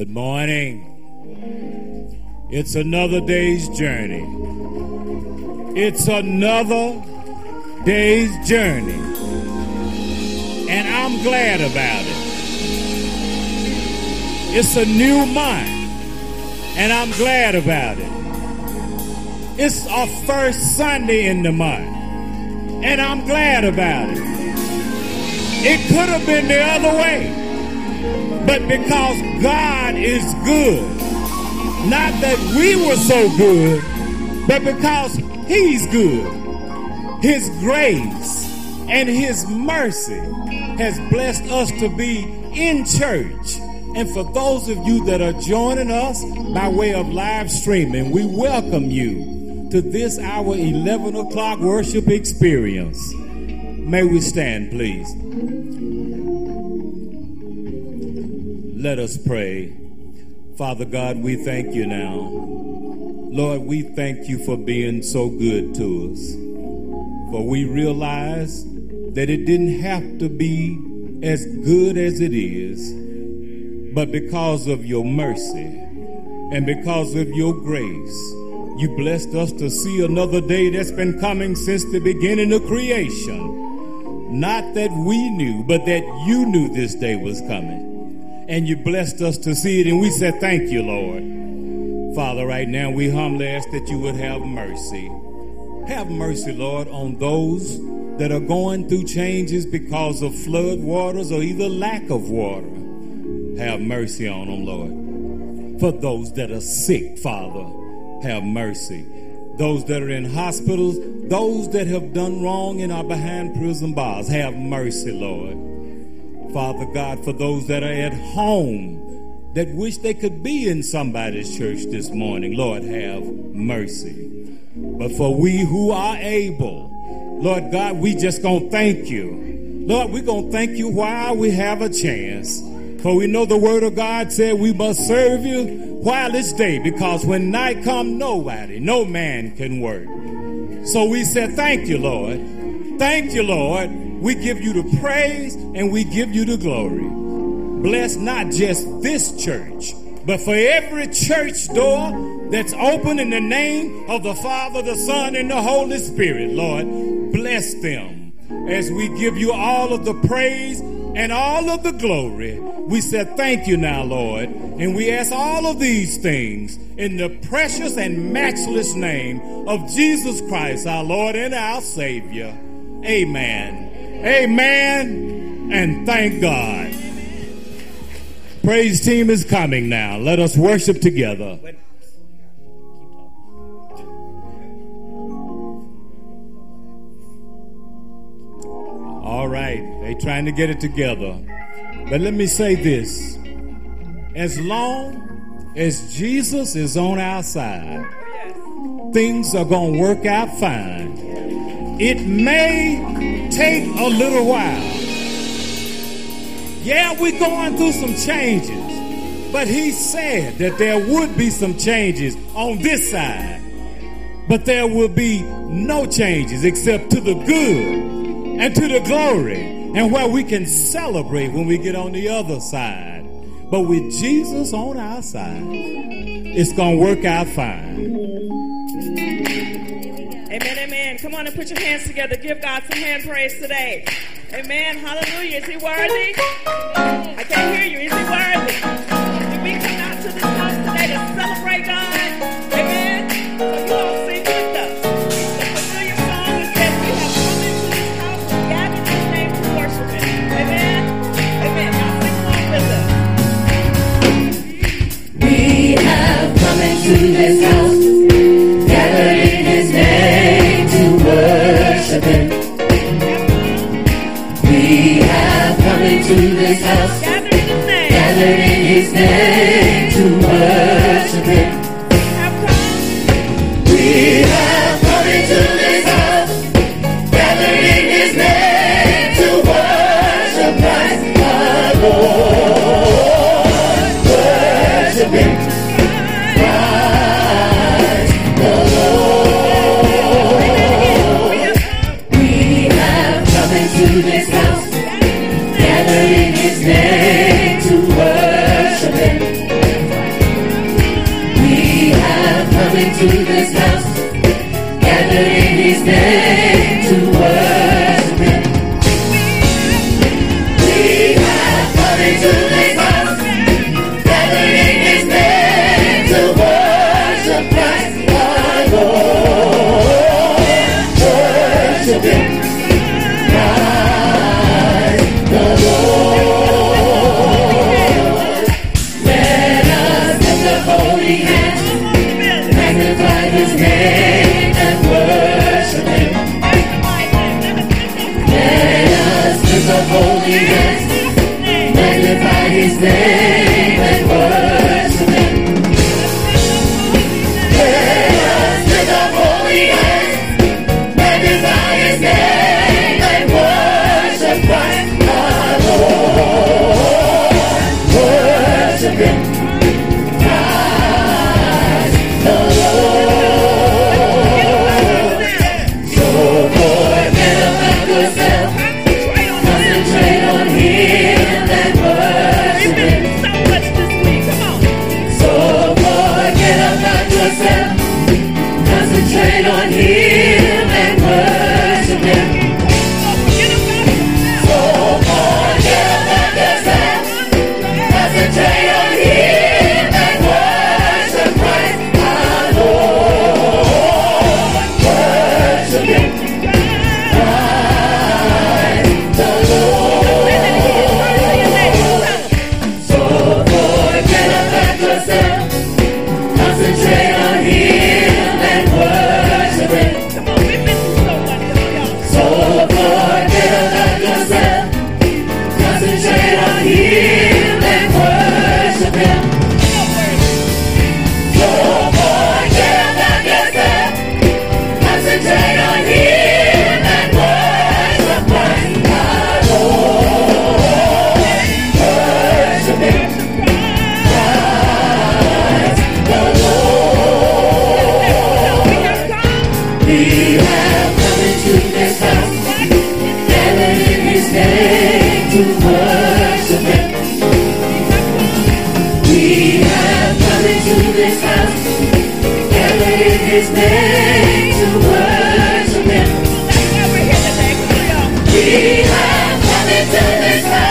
Good morning. It's another day's journey. It's another day's journey. And I'm glad about it. It's a new month. And I'm glad about it. It's our first Sunday in the month. And I'm glad about it. It could have been the other way. But because God is good, not that we were so good, but because He's good, His grace and His mercy has blessed us to be in church. And for those of you that are joining us by way of live streaming, we welcome you to this our 11 o'clock worship experience. May we stand, please. Let us pray. Father God, we thank you now. Lord, we thank you for being so good to us. For we realize that it didn't have to be as good as it is, but because of your mercy and because of your grace, you blessed us to see another day that's been coming since the beginning of creation. Not that we knew, but that you knew this day was coming and you blessed us to see it. And we said, Thank you, Lord. Father, right now we humbly ask that you would have mercy. Have mercy, Lord, on those that are going through changes because of flood waters or either lack of water. Have mercy on them, Lord. For those that are sick, Father, have mercy. Those that are in hospitals, those that have done wrong and are behind prison bars, have mercy, Lord. Father God, for those that are at home that wish they could be in somebody's church this morning, Lord, have mercy. But for we who are able, Lord God, we just gonna thank you. Lord, we gonna thank you while we have a chance. For we know the word of God said we must serve you while it's day, because when night come, nobody, no man can work. So we said, thank you, Lord. Thank you, Lord. We give you the praise and we give you the glory. Bless not just this church, but for every church door that's open in the name of the Father, the Son, and the Holy Spirit, Lord. Bless them as we give you all of the praise and all of the glory. We said thank you now, Lord. And we ask all of these things in the precious and matchless name of Jesus Christ, our Lord and our Savior. Amen. Amen. And thank God. Praise team is coming now. Let us worship together. All right. They trying to get it together. But let me say this. As long as Jesus is on our side, things are going to work out fine. It may take a little while. Yeah, we're going through some changes, but he said that there would be some changes on this side, but there will be no changes except to the good and to the glory and where we can celebrate when we get on the other side. But with Jesus on our side, it's going to work out fine. Amen. Come on and put your hands together. Give God some hand praise today. Amen. Hallelujah. Is he worthy? I can't hear you. Is he worthy? Did we come out to this house today to celebrate God? Amen. So you all sing with us. The familiar song is that we have come into this house gathered in his name to worship. Amen. Amen. Y'all sing along with us. We have come into this into this house, Gathered in his name. to worship Him. We have come into house, in His name to worship Christ our Lord. Have come into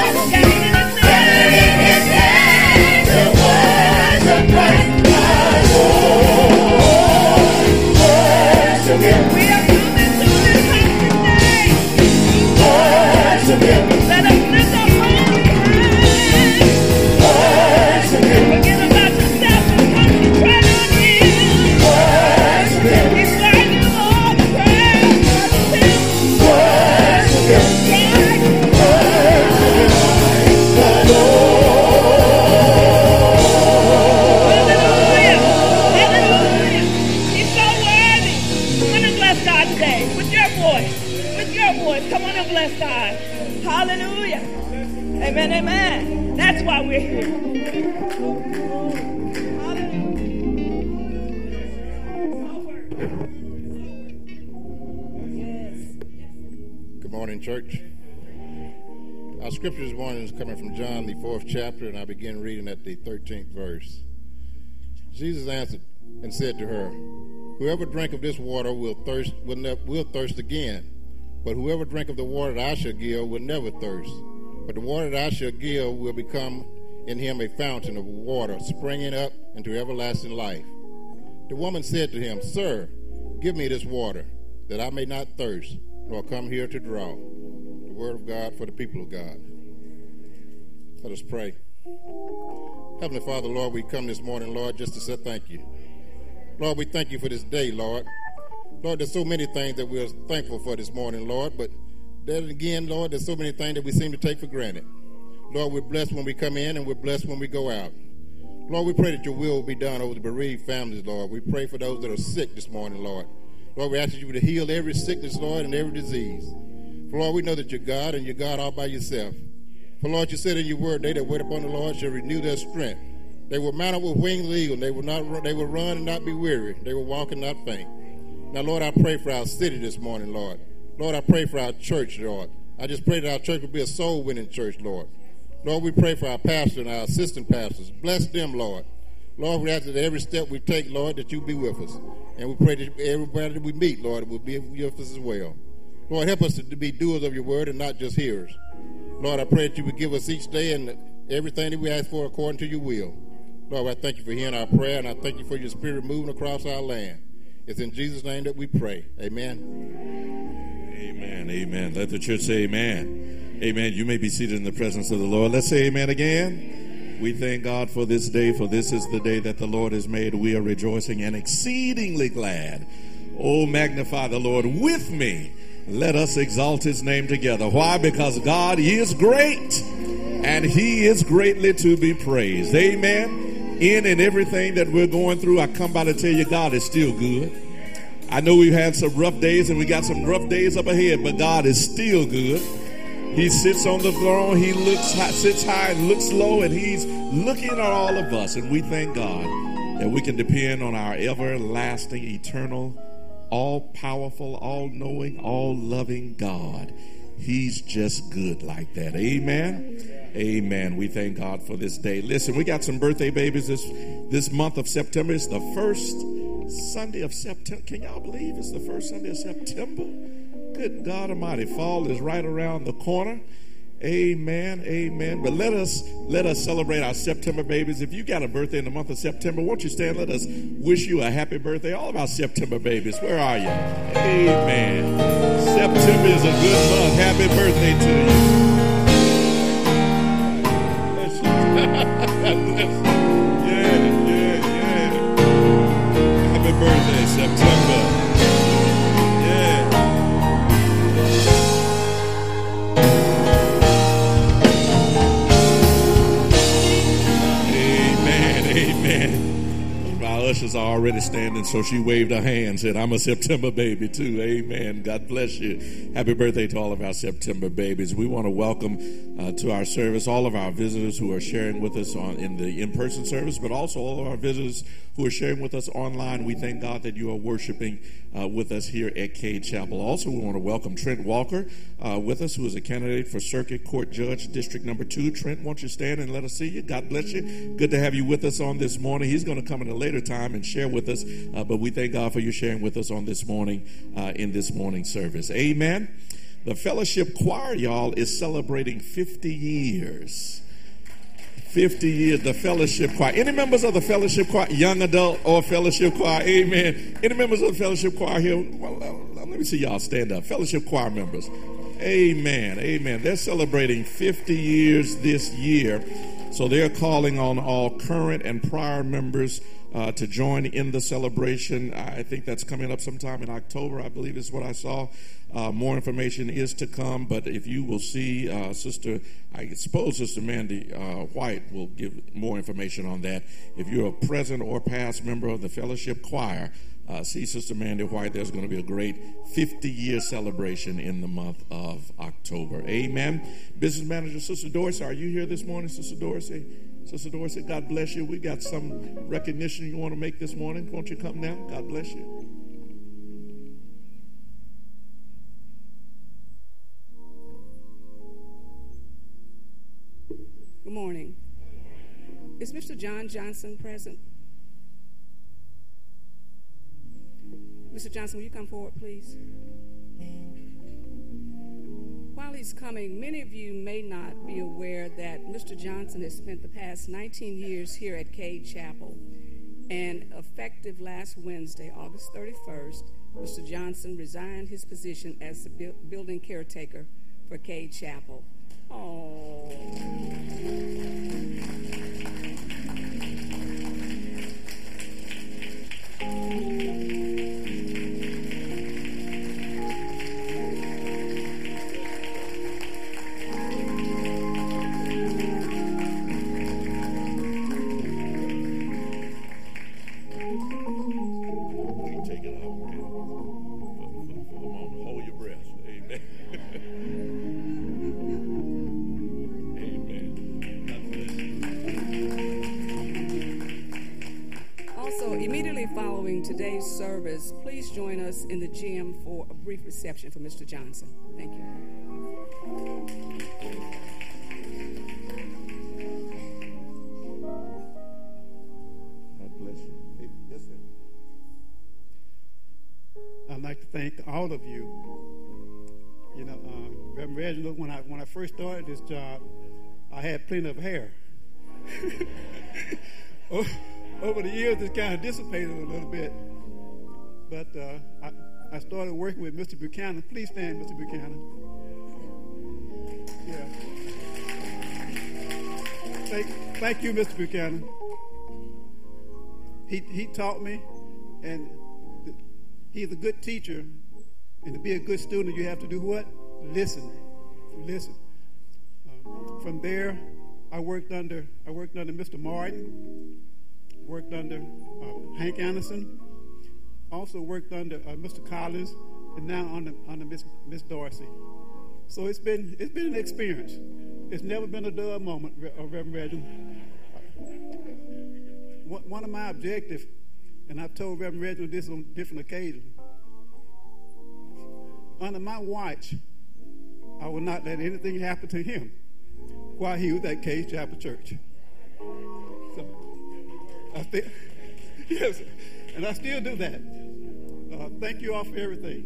said to her, Whoever drink of this water will thirst will, ne- will thirst again, but whoever drink of the water that I shall give will never thirst. But the water that I shall give will become in him a fountain of water springing up into everlasting life. The woman said to him, Sir, give me this water, that I may not thirst, nor come here to draw. The word of God for the people of God. Let us pray. Heavenly Father, Lord, we come this morning, Lord, just to say thank you. Lord, we thank you for this day, Lord. Lord, there's so many things that we're thankful for this morning, Lord, but then again, Lord, there's so many things that we seem to take for granted. Lord, we're blessed when we come in and we're blessed when we go out. Lord, we pray that your will be done over the bereaved families, Lord. We pray for those that are sick this morning, Lord. Lord, we ask you to heal every sickness, Lord, and every disease. For Lord, we know that you're God and you're God all by yourself. For Lord, you said in your word, they that wait upon the Lord shall renew their strength. They will mount up with wings eagle. They will not they will run and not be weary. They will walk and not faint. Now, Lord, I pray for our city this morning, Lord. Lord, I pray for our church, Lord. I just pray that our church will be a soul winning church, Lord. Lord, we pray for our pastor and our assistant pastors. Bless them, Lord. Lord, we ask that every step we take, Lord, that you be with us. And we pray that everybody that we meet, Lord, will be with us as well. Lord, help us to be doers of your word and not just hearers. Lord, I pray that you would give us each day and everything that we ask for according to your will. Lord, I thank you for hearing our prayer, and I thank you for your spirit moving across our land. It's in Jesus' name that we pray. Amen. Amen. Amen. Let the church say amen. Amen. You may be seated in the presence of the Lord. Let's say amen again. We thank God for this day, for this is the day that the Lord has made. We are rejoicing and exceedingly glad. Oh, magnify the Lord with me. Let us exalt his name together. Why? Because God is great and he is greatly to be praised. Amen in and everything that we're going through, I come by to tell you God is still good. I know we've had some rough days and we got some rough days up ahead, but God is still good. He sits on the throne, he looks high, sits high and looks low, and he's looking at all of us. And we thank God that we can depend on our everlasting, eternal, all powerful, all knowing, all loving God. He's just good like that. Amen. Amen. We thank God for this day. Listen, we got some birthday babies this this month of September. It's the first Sunday of September. Can y'all believe it's the first Sunday of September? Good God Almighty, fall is right around the corner. Amen, amen. But let us let us celebrate our September babies. If you got a birthday in the month of September, won't you stand? Let us wish you a happy birthday. All of our September babies, where are you? Amen. September is a good month. Happy birthday to you. Ushers are already standing, so she waved her hand, said, I'm a September baby too. Amen. God bless you. Happy birthday to all of our September babies. We want to welcome uh, to our service all of our visitors who are sharing with us on in the in-person service, but also all of our visitors who are sharing with us online. We thank God that you are worshiping uh, with us here at Cade Chapel. Also, we want to welcome Trent Walker uh, with us, who is a candidate for Circuit Court Judge, District Number Two. Trent, won't you stand and let us see you? God bless you. Good to have you with us on this morning. He's going to come in a later time and share with us, uh, but we thank God for you sharing with us on this morning uh, in this morning service. Amen. The fellowship choir, y'all, is celebrating 50 years. 50 years, the fellowship choir. Any members of the fellowship choir, young adult or fellowship choir? Amen. Any members of the fellowship choir here? Well, uh, uh, let me see y'all stand up. Fellowship choir members. Amen. Amen. They're celebrating 50 years this year. So they're calling on all current and prior members uh, to join in the celebration. I think that's coming up sometime in October, I believe is what I saw. Uh, more information is to come, but if you will see uh, Sister, I suppose Sister Mandy uh, White will give more information on that. If you're a present or past member of the fellowship choir, uh, see Sister Mandy White. There's going to be a great 50 year celebration in the month of October. Amen. Business manager, Sister Dorsey, are you here this morning, Sister Dorsey? Sister said, God bless you. We got some recognition you want to make this morning. Won't you come now? God bless you. Good morning. Is Mr. John Johnson present? Mr. Johnson, will you come forward, please? He's coming, many of you may not be aware that Mr. Johnson has spent the past 19 years here at Cade Chapel. And effective last Wednesday, August 31st, Mr. Johnson resigned his position as the building caretaker for Cade Chapel. Oh. service. Please join us in the gym for a brief reception for Mr. Johnson. Thank you. I'd like to thank all of you. You know, uh, Reverend Reginald, when I when I first started this job, I had plenty of hair. Over the years, it's kind of dissipated a little bit. But uh, I, I started working with Mr. Buchanan. Please stand, Mr. Buchanan. Yeah. Thank, thank you, Mr. Buchanan. He, he taught me, and he's a good teacher. And to be a good student, you have to do what? Listen. Listen. Uh, from there, I worked under I worked under Mr. Martin, worked under uh, Hank Anderson, also worked under uh, Mr. Collins, and now under under Miss Miss Dorsey. So it's been it's been an experience. It's never been a dull moment, uh, Reverend Reginald. One of my objectives, and I've told Reverend Reginald this on different occasions. Under my watch, I will not let anything happen to him while he was at Cade Chapel Church. So, I still, yes, and I still do that. Thank you all for everything.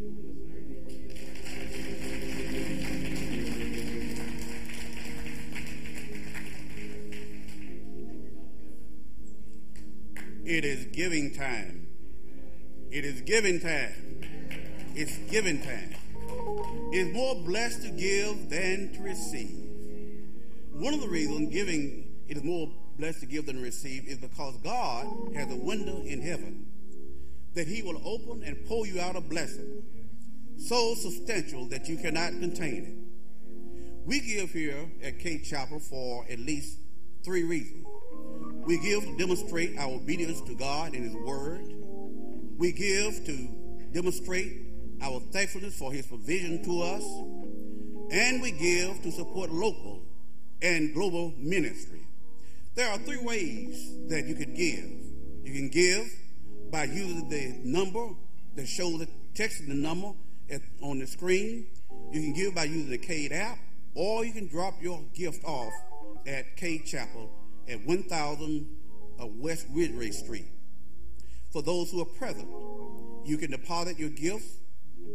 It is giving time. It is giving time. It's giving time. It's more blessed to give than to receive. One of the reasons giving it is more blessed to give than to receive is because God has a window in heaven that He will open and pour you out a blessing so substantial that you cannot contain it. We give here at Cade Chapel for at least three reasons. We give to demonstrate our obedience to God and His Word. We give to demonstrate our thankfulness for His provision to us. And we give to support local and global ministry. There are three ways that you can give. You can give by using the number that shows the text the number at, on the screen. You can give by using the Cade app, or you can drop your gift off at Cade Chapel at 1000 of uh, West Ridgeway Street. For those who are present, you can deposit your gifts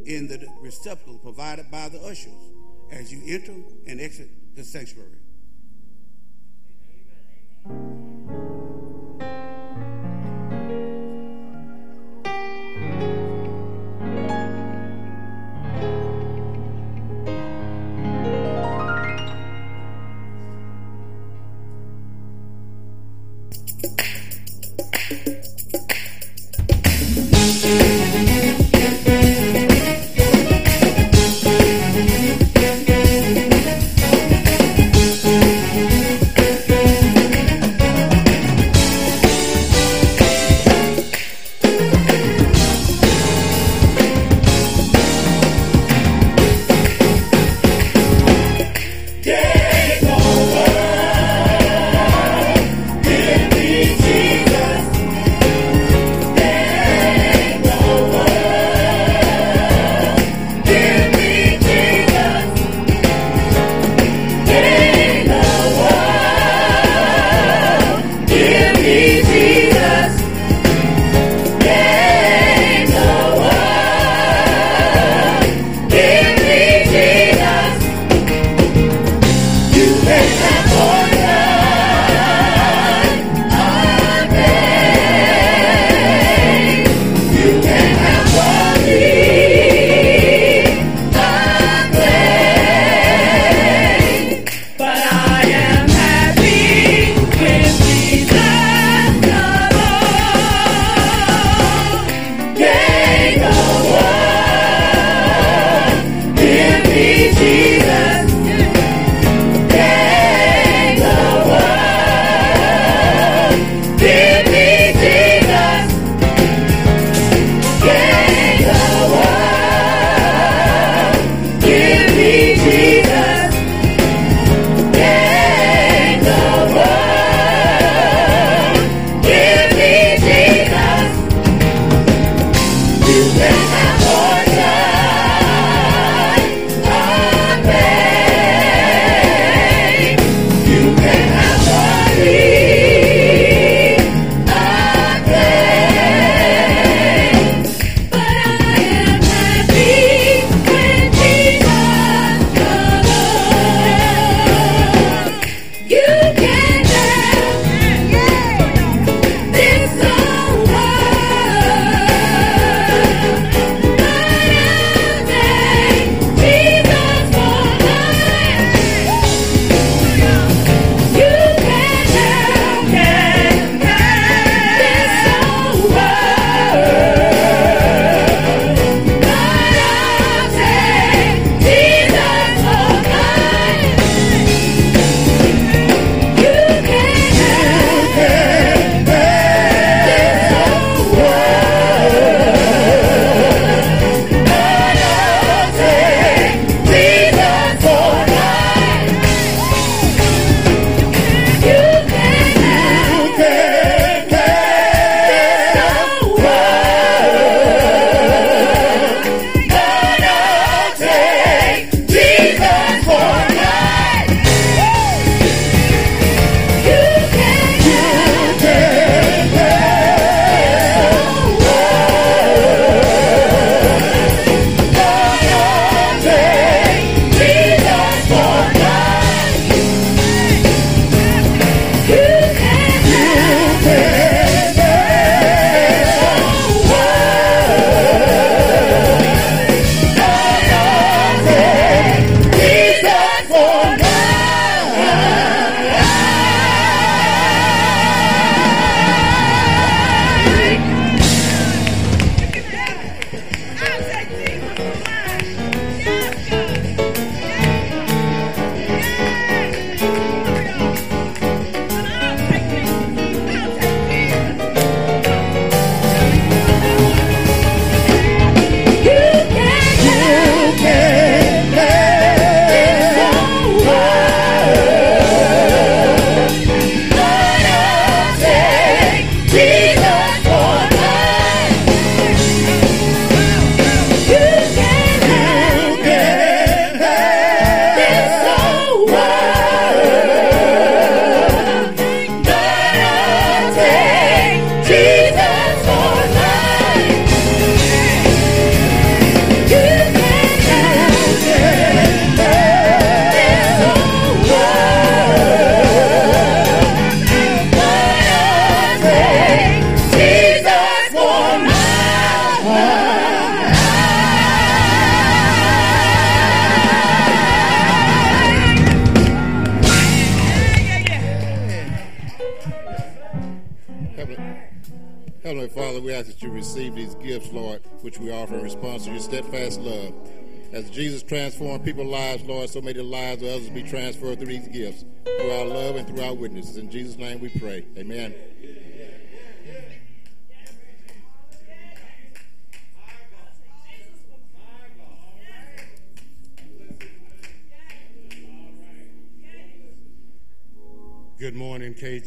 in the receptacle provided by the ushers as you enter and exit the sanctuary. Thank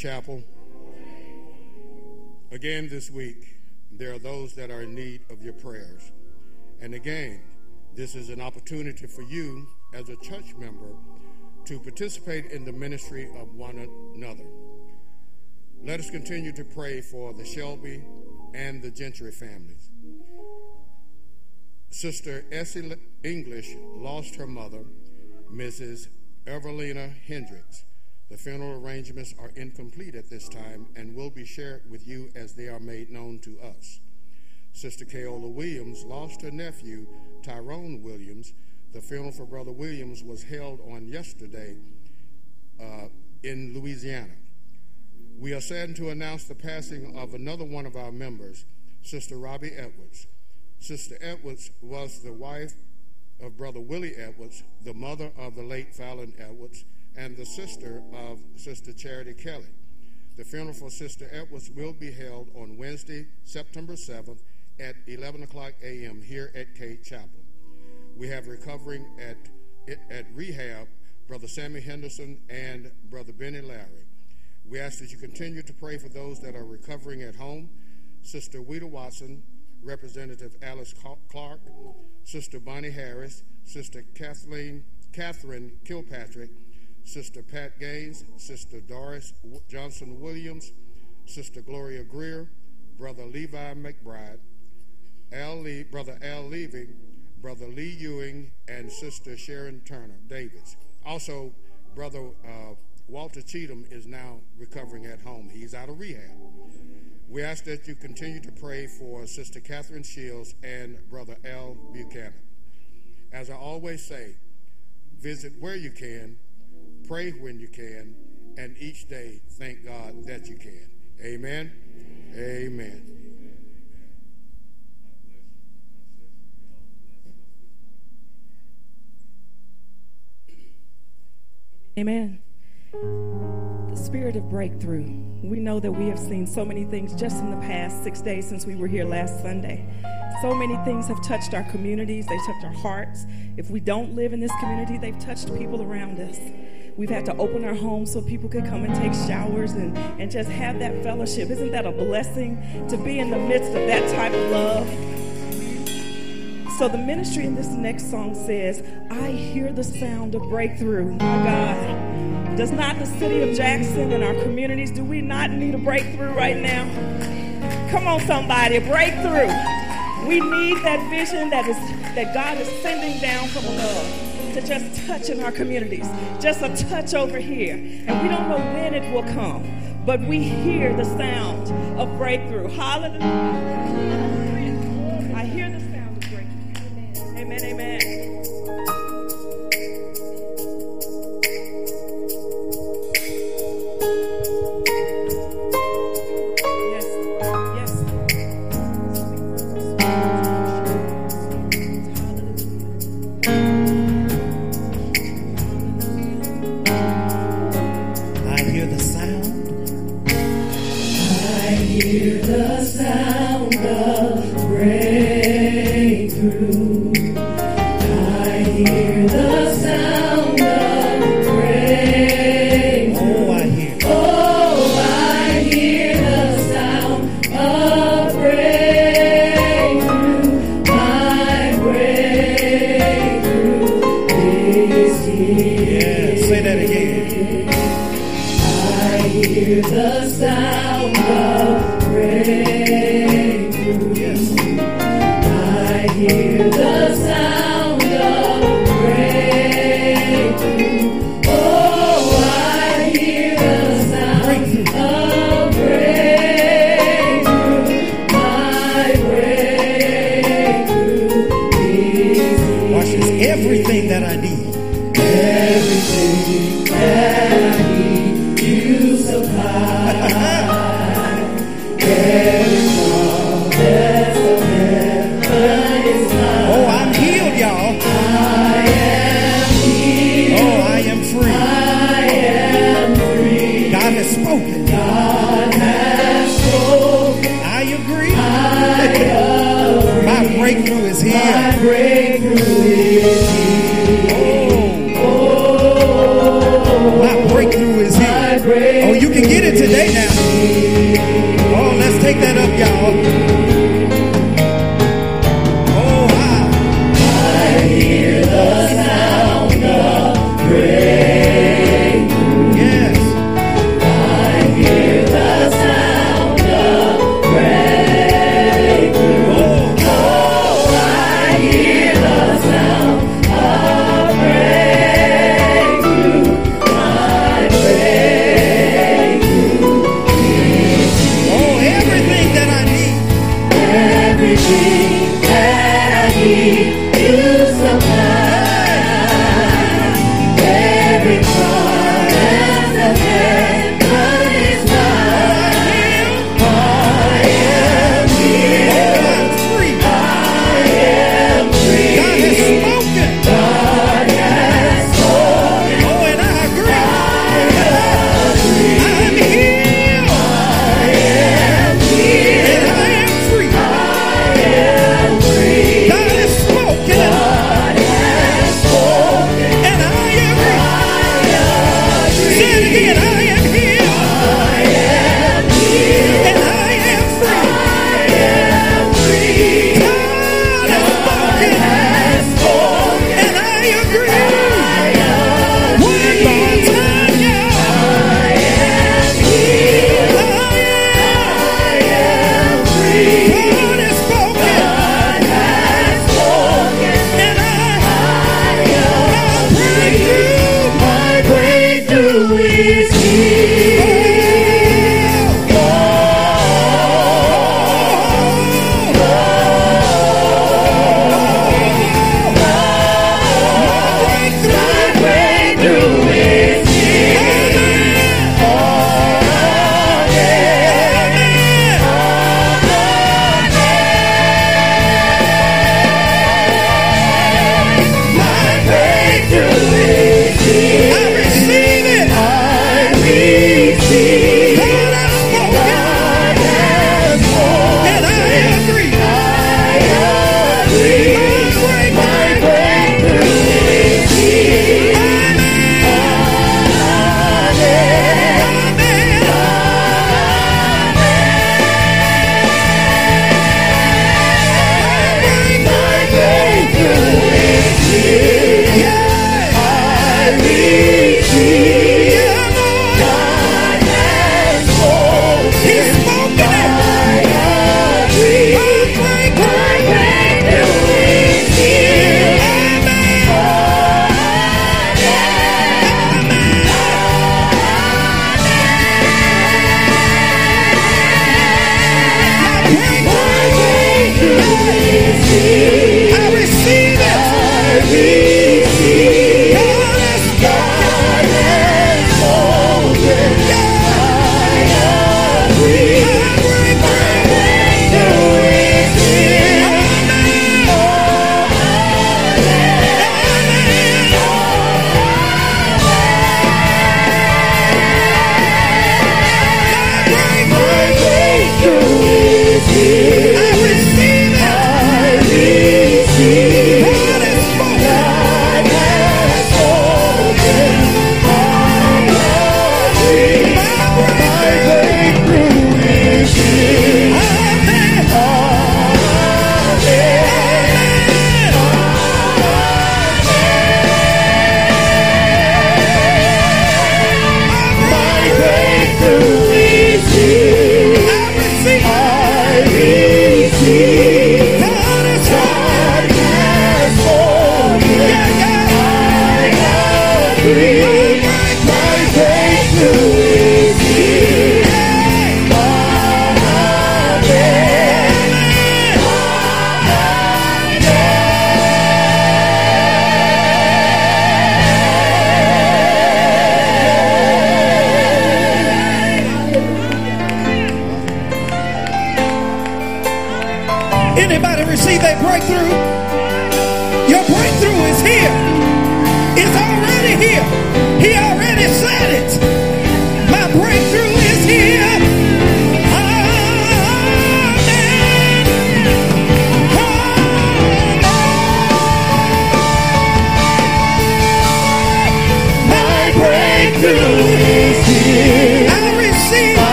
Chapel. Again this week, there are those that are in need of your prayers. And again, this is an opportunity for you as a church member to participate in the ministry of one another. Let us continue to pray for the Shelby and the Gentry families. Sister Essie English lost her mother, Mrs. Evelina Hendricks. The funeral arrangements are incomplete at this time and will be shared with you as they are made known to us. Sister Kaola Williams lost her nephew, Tyrone Williams. The funeral for Brother Williams was held on yesterday uh, in Louisiana. We are saddened to announce the passing of another one of our members, Sister Robbie Edwards. Sister Edwards was the wife of Brother Willie Edwards, the mother of the late Fallon Edwards, and the sister of Sister Charity Kelly. The funeral for Sister Edwards will be held on Wednesday, September 7th at 11 o'clock a.m. here at Cade Chapel. We have recovering at, at rehab Brother Sammy Henderson and Brother Benny Larry. We ask that you continue to pray for those that are recovering at home. Sister Weta Watson, Representative Alyce Clarke, Sister Bonnie Harris, Sister Kathleen Catherine Kilpatrick, Sister Pat Gaines, Sister Doris Johnson Williams, Sister Gloria Greer, Brother Levi McBride, Al Lee, Brother Al Levy, Brother Lee Ewing, and Sister Sharon Turner Davis. Also, Brother uh, Walter Cheatham is now recovering at home. He's out of rehab. We ask that you continue to pray for Sister Catherine Shields and Brother L. Buchanan. As I always say, visit where you can, pray when you can, and each day thank God that you can. Amen. Amen. Amen. The spirit of breakthrough. We know that we have seen so many things just in the past six days since we were here last Sunday. So many things have touched our communities, they've touched our hearts. If we don't live in this community, they've touched people around us. We've had to open our homes so people could come and take showers and, and just have that fellowship. Isn't that a blessing to be in the midst of that type of love? So the ministry in this next song says, I hear the sound of breakthrough. My God. Does not the city of Jackson and our communities, do we not need a breakthrough right now? Come on, somebody, breakthrough. We need that vision that is that God is sending down from above just touch in our communities. Just a touch over here. And we don't know when it will come, but we hear the sound of breakthrough. Hallelujah. I hear the sound of breakthrough. Amen, amen.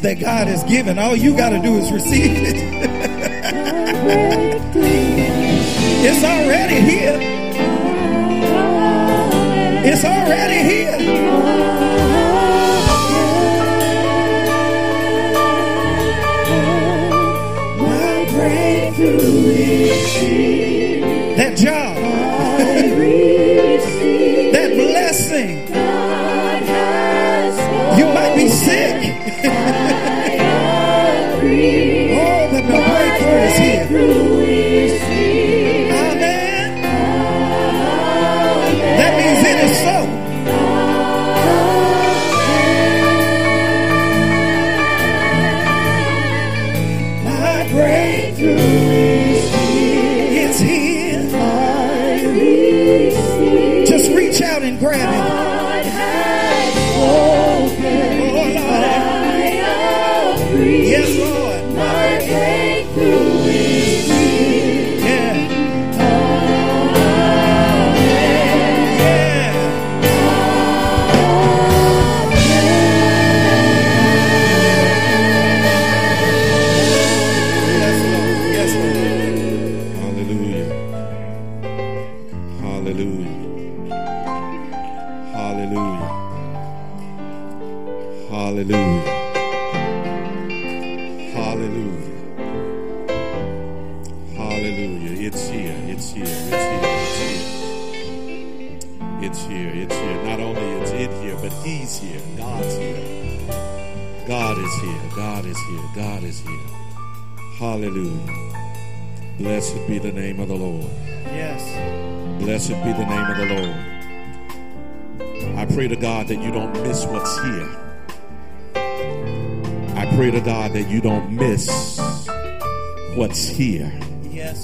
That God has given. All you got to do is receive it.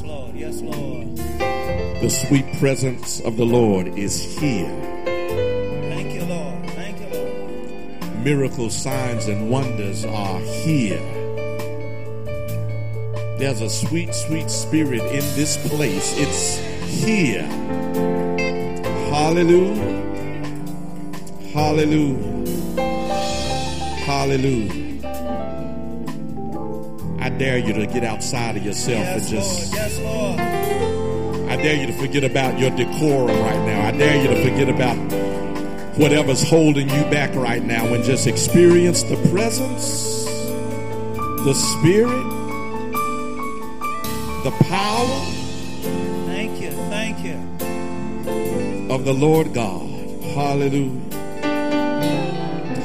Lord. Yes, Lord. The sweet presence of the Lord is here. Thank you, Lord. Thank you, Lord. Miracles, signs, and wonders are here. There's a sweet, sweet spirit in this place. It's here. Hallelujah. Hallelujah. Hallelujah. Dare you to get outside of yourself Yes, and just. Lord. Yes, Lord. I dare you to forget about your decorum right now. I dare you to forget about whatever's holding you back right now and just experience the presence, the spirit, the power Thank you. Thank you. of the Lord God. Hallelujah.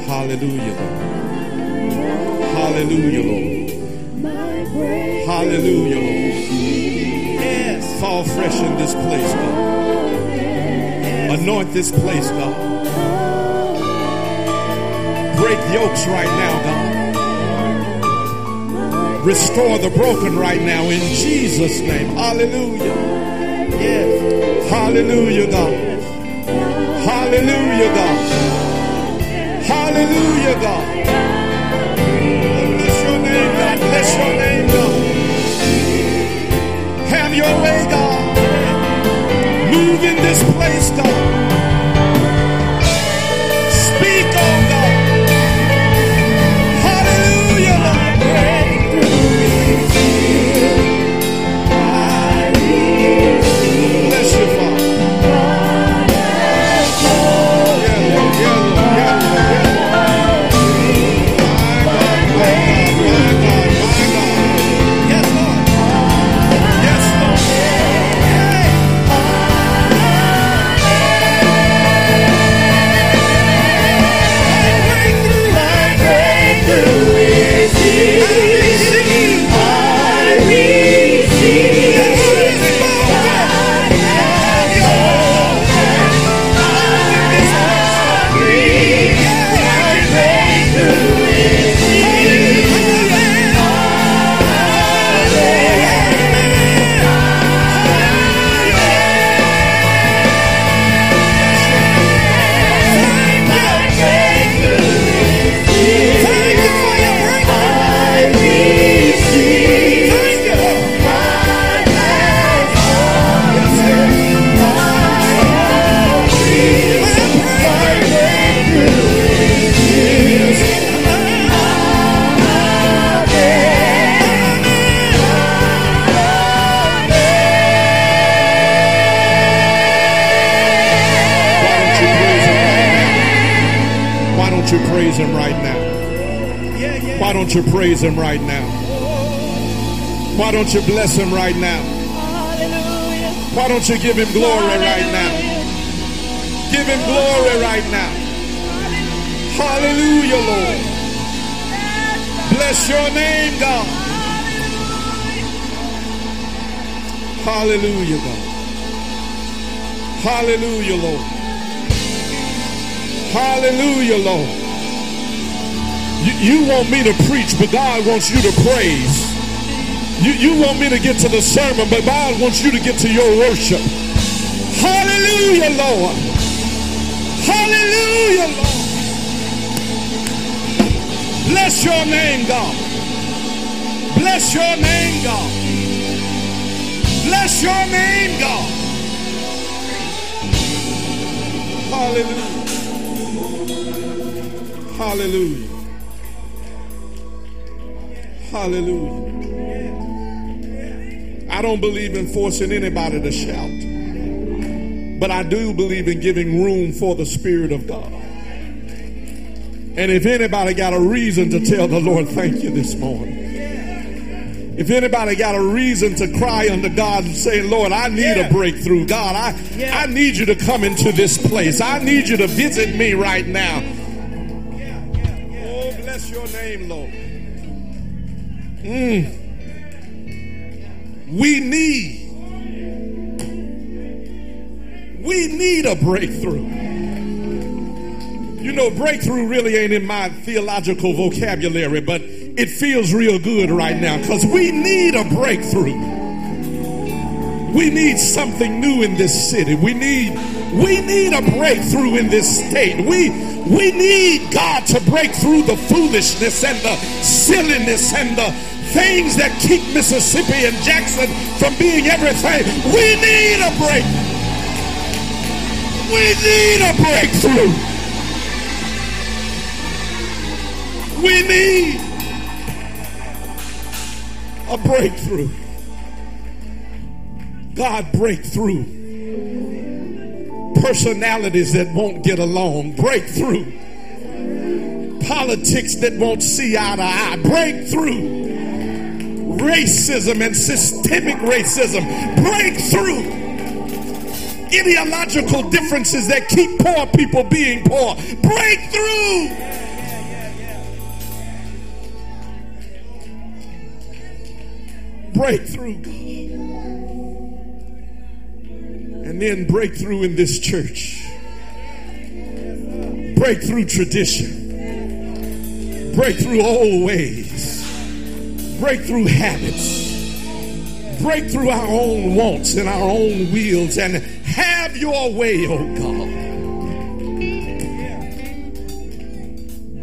Hallelujah, Lord. Hallelujah, Lord. Hallelujah, Lord. Yes. Fall fresh in this place, God. Anoint this place, God. Break yokes right now, God. Restore the broken right now in Jesus' name. Hallelujah. Yes. Hallelujah, God. Hallelujah, God. Hallelujah, God. Bless your name, God. Bless your name, God. Have your way, God. Move in this place, God. Him right now? Why don't you praise him right now? Why don't you bless him right now? Why don't you give him glory right now? Give him glory right now. Hallelujah, Lord. Bless your name, God. Hallelujah, God. Hallelujah, Lord. Hallelujah, Lord. You, you want me to preach, but God wants you to praise. You, you want me to get to the sermon, but God wants you to get to your worship. Hallelujah, Lord. Hallelujah, Lord. Bless your name, God. Bless your name, God. Bless your name, God. Hallelujah. Hallelujah. Hallelujah. I don't believe in forcing anybody to shout, but I do believe in giving room for the Spirit of God. And if anybody got a reason to tell the Lord, thank you this morning. If anybody got a reason to cry unto God and say, Lord, I need a breakthrough. God, I, I need you to come into this place. I need you to visit me right now. Oh, bless your name, Lord. Mm. We need, we need a breakthrough. You know, breakthrough really ain't in my theological vocabulary, but it feels real good right now because we need a breakthrough. We need something new in this city. We need we need a breakthrough in this state. We we need God to break through the foolishness and the silliness and the things that keep Mississippi and Jackson from being everything. We need a break. We need a breakthrough. We need a breakthrough. God, breakthrough. Personalities that won't get along, breakthrough. Politics that won't see eye to eye, breakthrough. Racism and systemic racism, breakthrough. Ideological differences that keep poor people being poor, breakthrough. breakthrough, God. And then breakthrough in this church. Breakthrough tradition. Breakthrough old ways. Breakthrough habits. break through our own wants and our own wills and have your way, oh God.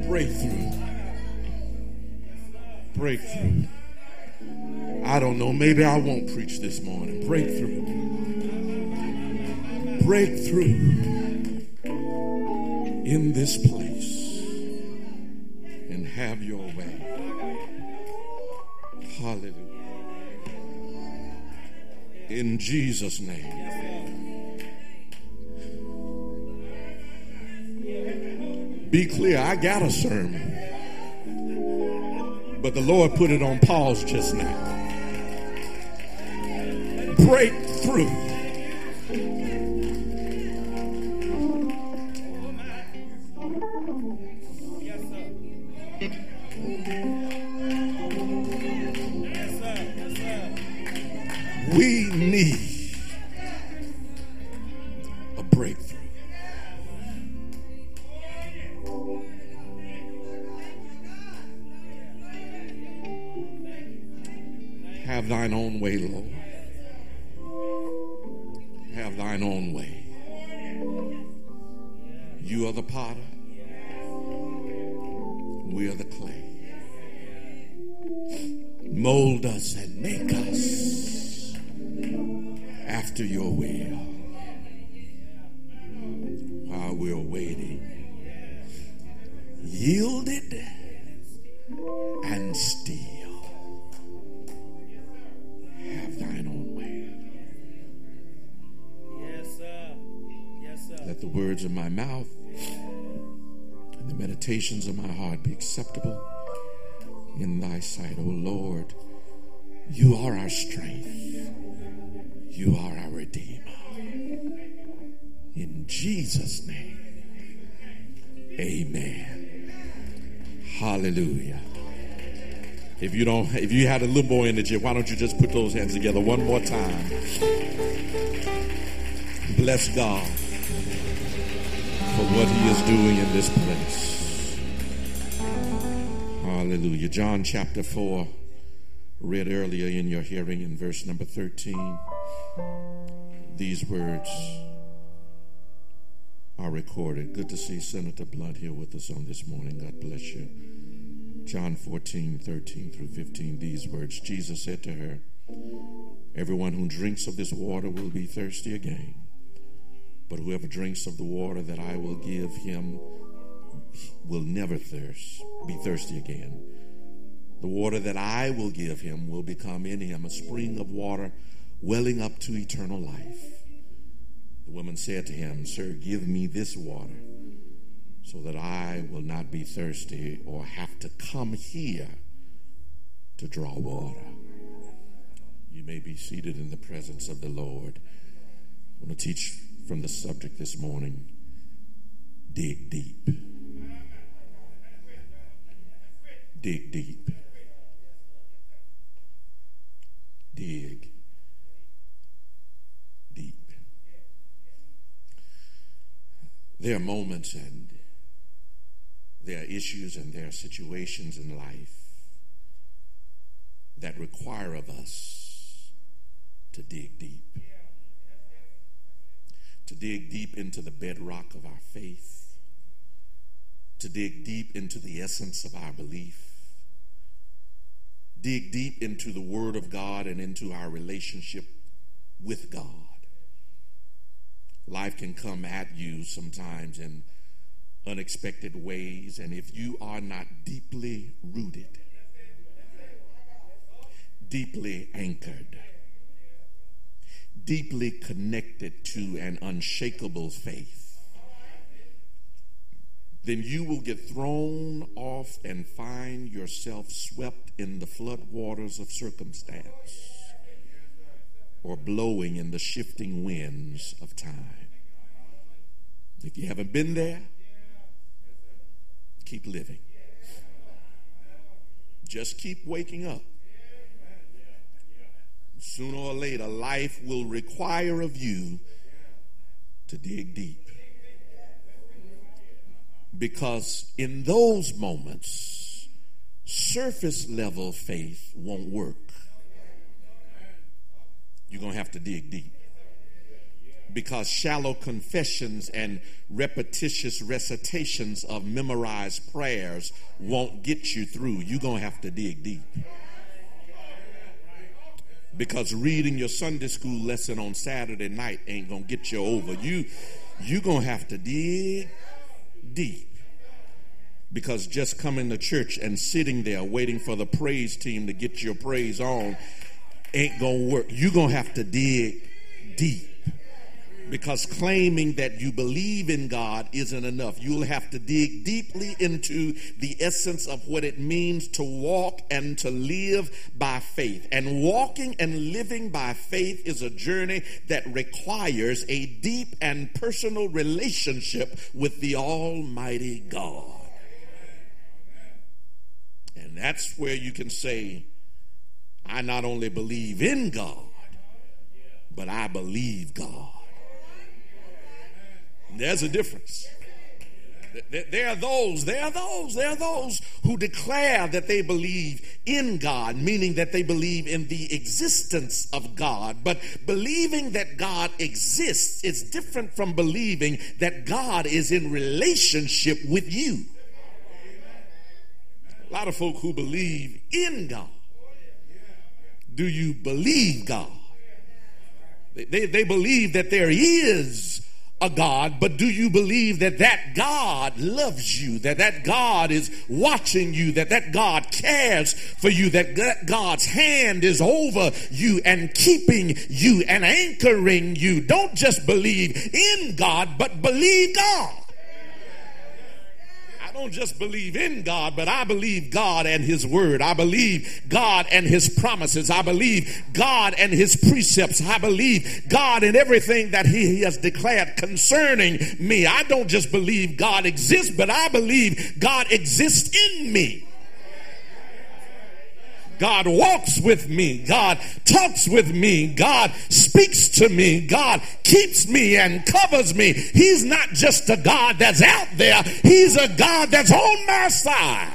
Breakthrough. Breakthrough. I don't know. Maybe I won't preach this morning. Breakthrough. Breakthrough in this place. And have your way. Hallelujah. In Jesus' name. Be clear, I got a sermon. But the Lord put it on pause just now breakthrough. A little more energy, why don't you just put those hands together one more time? Bless God for what He is doing in this place. Hallelujah. John chapter 4, read earlier in your hearing in verse number 13. These words are recorded. Good to see Senator Blount here with us on this morning. God bless you. John 14, 13 through 15. These words Jesus said to her, Everyone who drinks of this water will be thirsty again. But whoever drinks of the water that I will give him will never thirst, be thirsty again. The water that I will give him will become in him a spring of water welling up to eternal life. The woman said to him, Sir, give me this water so that I will not be thirsty or have to come here to draw water. You may be seated in the presence of the Lord. I want to teach from the subject this morning dig deep. Dig deep. Dig deep. There are moments and there are issues and there are situations in life that require of us to dig deep. To dig deep into the bedrock of our faith. To dig deep into the essence of our belief. Dig deep into the Word of God and into our relationship with God. Life can come at you sometimes in unexpected ways, and if you are not deeply rooted, deeply anchored, deeply connected to an unshakable faith, then you will get thrown off and find yourself swept in the floodwaters of circumstance or blowing in the shifting winds of time. If you haven't been there, keep living. Just keep waking up. Sooner or later, life will require of you to dig deep. Because in those moments, surface level faith won't work. You're going to have to dig deep because shallow confessions and repetitious recitations of memorized prayers won't get you through. You're going to have to dig deep. Because reading your Sunday school lesson on Saturday night ain't going to get you over. You you're going to have to dig deep. Because just coming to church and sitting there waiting for the praise team to get your praise on ain't going to work. You're going to have to dig deep because claiming that you believe in God isn't enough. You'll have to dig deeply into the essence of what it means to walk and to live by faith. And walking and living by faith is a journey that requires a deep and personal relationship with the Almighty God. And that's where you can say, I not only believe in God, but I believe God. There's a difference. There are those, there are those, there are those who declare that they believe in God, meaning that they believe in the existence of God. But believing that God exists is different from believing that God is in relationship with you. A lot of folk who believe in God. Do you believe God? They, they, they believe that there is a God, but do you believe that that God loves you, that that God is watching you, that that God cares for you, that God's hand is over you and keeping you and anchoring you? Don't just believe in God, but believe God don't just believe in God, but I believe God and His Word. I believe God and His promises. I believe God and His precepts. I believe God in everything that He has declared concerning me. I don't just believe God exists, but I believe God exists in me. God walks with me. God talks with me. God speaks to me. God keeps me and covers me. He's not just a God that's out there. He's a God that's on my side.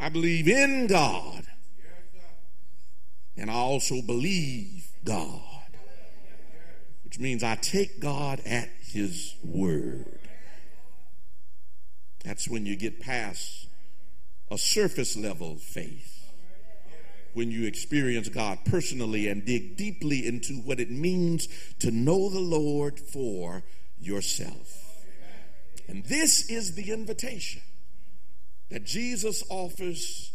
I believe in God. And I also believe God. Which means I take God at His word. That's when you get past a surface level faith. When you experience God personally and dig deeply into what it means to know the Lord for yourself. And this is the invitation that Jesus offers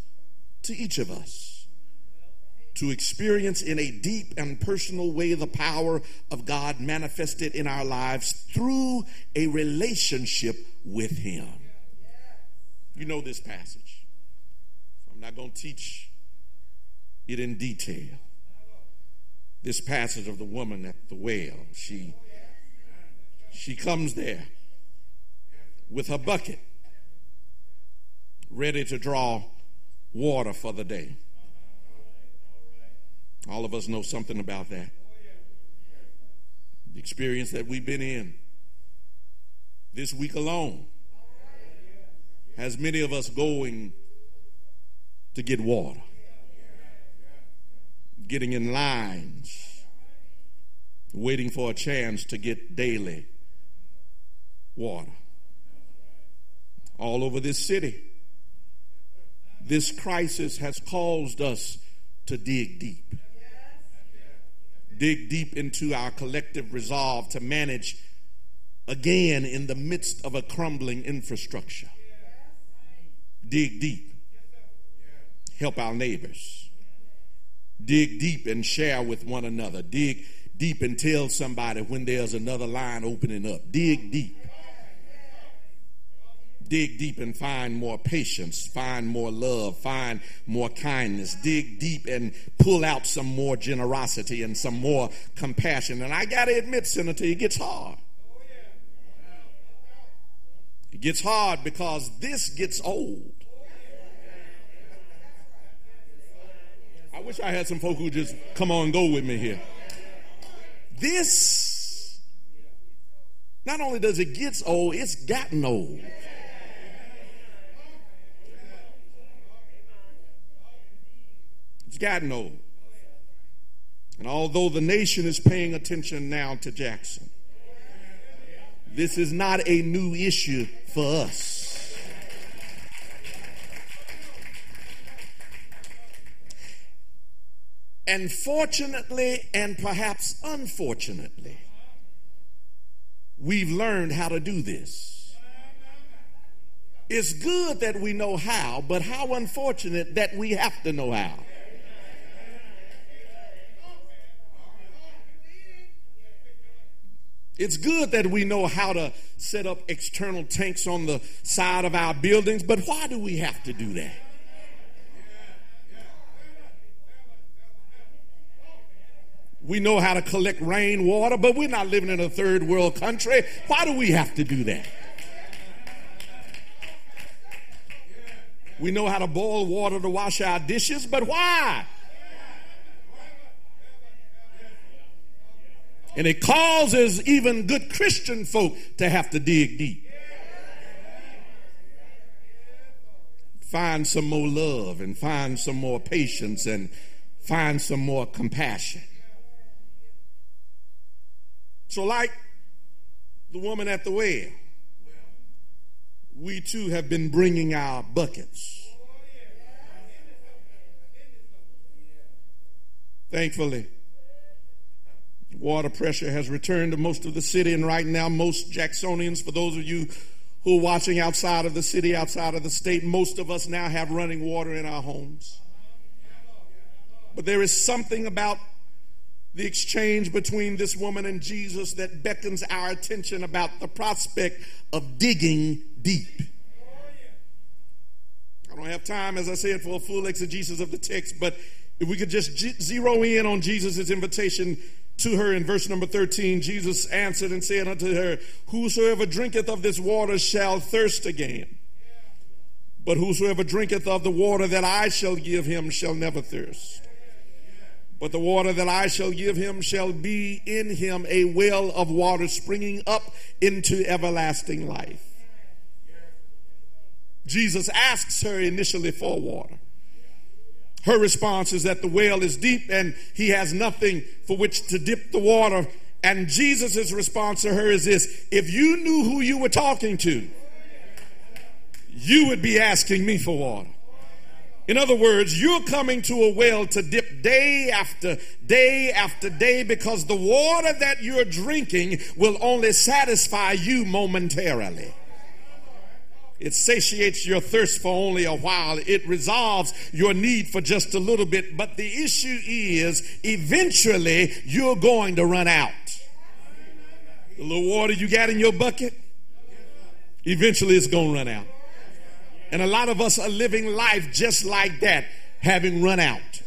to each of us to experience in a deep and personal way the power of God manifested in our lives through a relationship with Him. You know this passage. So I'm not going to teach it in detail. This passage of the woman at the well, she she comes there with her bucket ready to draw water for the day. All of us know something about that. The experience that we've been in this week alone has many of us going to get water, getting in lines, waiting for a chance to get daily water. All over this city, this crisis has caused us to dig deep. Dig deep into our collective resolve to manage again in the midst of a crumbling infrastructure dig deep, help our neighbors, dig deep and share with one another, dig deep and tell somebody when there's another line opening up, dig deep. Dig deep and find more patience, find more love, find more kindness. Dig deep and pull out some more generosity and some more compassion. And I got to admit, Senator, it gets hard. It gets hard because this gets old. I wish I had some folk who just come on and go with me here. This, not only does it get old, it's gotten old. It's gotten old. And although the nation is paying attention now to Jackson, this is not a new issue for us. And fortunately, and perhaps unfortunately, we've learned how to do this. It's good that we know how, but how unfortunate that we have to know how. It's good that we know how to set up external tanks on the side of our buildings, but why do we have to do that? We know how to collect rainwater, but we're not living in a third world country. Why do we have to do that? We know how to boil water to wash our dishes, but why? And it causes even good Christian folk to have to dig deep. Find some more love and find some more patience and find some more compassion. So, like the woman at the well, we too have been bringing our buckets. Thankfully, water pressure has returned to most of the city, and right now, most Jacksonians, for those of you who are watching outside of the city, outside of the state, most of us now have running water in our homes. But there is something about the exchange between this woman and Jesus that beckons our attention about the prospect of digging deep. I don't have time, as I said, for a full exegesis of the text, but if we could just zero in on Jesus' invitation to her in verse number 13, Jesus answered and said unto her, Whosoever drinketh of this water shall thirst again. But whosoever drinketh of the water that I shall give him shall never thirst. But the water that I shall give him shall be in him a well of water springing up into everlasting life. Jesus asks her initially for water. Her response is that the well is deep and he has nothing for which to dip the water. And Jesus' response to her is this if you knew who you were talking to, you would be asking me for water. In other words, you're coming to a well to dip day after day after day because the water that you're drinking will only satisfy you momentarily. It satiates your thirst for only a while. It resolves your need for just a little bit. But the issue is eventually you're going to run out. The little water you got in your bucket, eventually it's going to run out. And a lot of us are living life just like that, having run out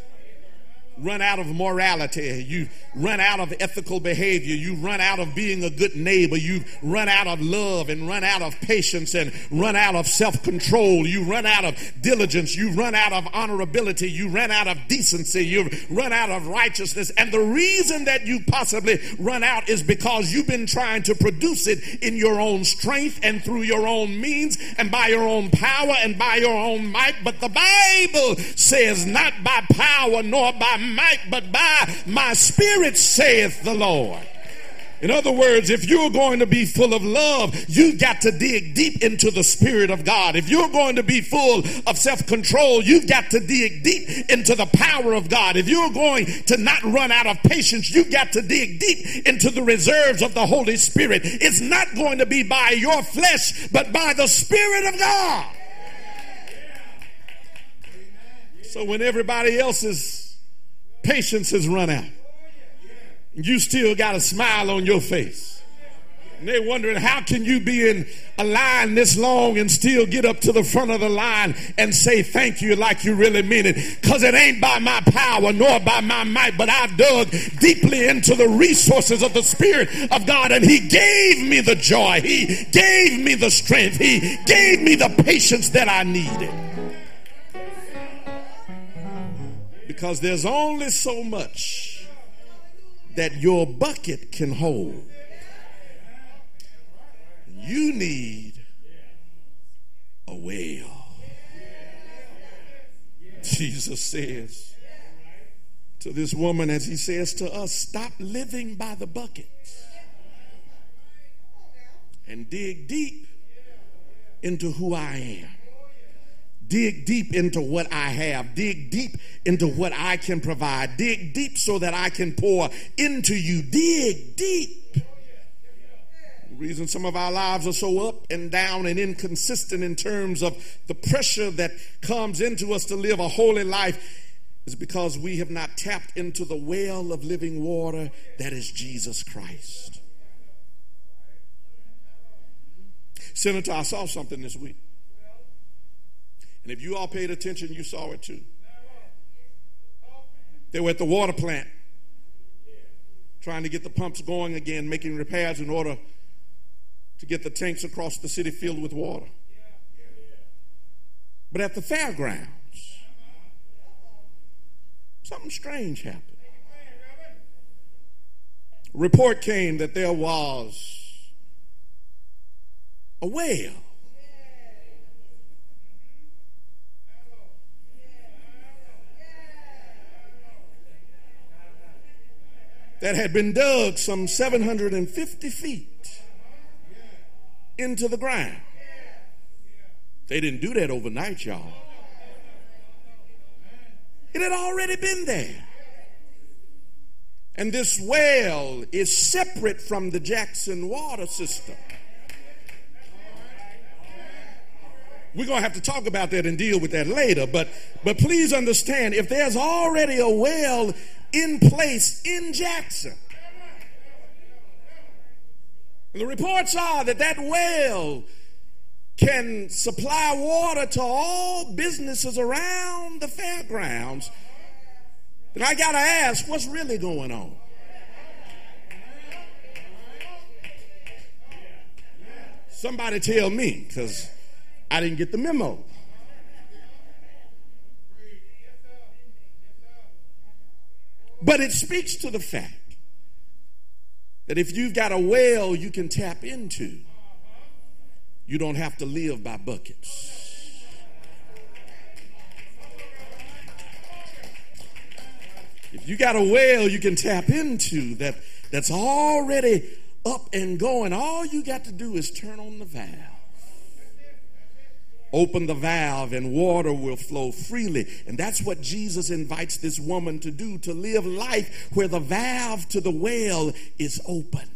run out of morality. You run out of ethical behavior. You run out of being a good neighbor. You run out of love and run out of patience and run out of self control. You run out of diligence. You run out of honorability. You run out of decency. You run out of righteousness. And the reason that you possibly run out is because you've been trying to produce it in your own strength and through your own means and by your own power and by your own might. But the Bible says not by power nor by might, but by my spirit, saith the Lord. In other words, if you're going to be full of love, you've got to dig deep into the Spirit of God. If you're going to be full of self control, you've got to dig deep into the power of God. If you're going to not run out of patience, you've got to dig deep into the reserves of the Holy Spirit. It's not going to be by your flesh, but by the Spirit of God. So when everybody else is Patience has run out. You still got a smile on your face. And they're wondering, how can you be in a line this long and still get up to the front of the line and say thank you like you really mean it? Because it ain't by my power nor by my might, but I dug deeply into the resources of the Spirit of God and He gave me the joy. He gave me the strength. He gave me the patience that I needed. Because there's only so much that your bucket can hold. You need a well. Jesus says to this woman, as he says to us, stop living by the bucket and dig deep into who I am. Dig deep into what I have. Dig deep into what I can provide. Dig deep so that I can pour into you. Dig deep. The reason some of our lives are so up and down and inconsistent in terms of the pressure that comes into us to live a holy life is because we have not tapped into the well of living water that is Jesus Christ. Senator, I saw something this week. And if you all paid attention, you saw it too. They were at the water plant trying to get the pumps going again, making repairs in order to get the tanks across the city filled with water. But at the fairgrounds, something strange happened. A report came that there was a whale that had been dug some 750 feet into the ground. They didn't do that overnight, y'all. It had already been there. And this well is separate from the Jackson water system. We're going to have to talk about that and deal with that later. But, but please understand if there's already a well in place in Jackson, the reports are that that well can supply water to all businesses around the fairgrounds, then I got to ask what's really going on? Somebody tell me, because I didn't get the memo. But it speaks to the fact that if you've got a well you can tap into, you don't have to live by buckets. If you got a well you can tap into that that's already up and going, all you got to do is turn on the valve. Open the valve and water will flow freely. And that's what Jesus invites this woman to do to live life where the valve to the well is open.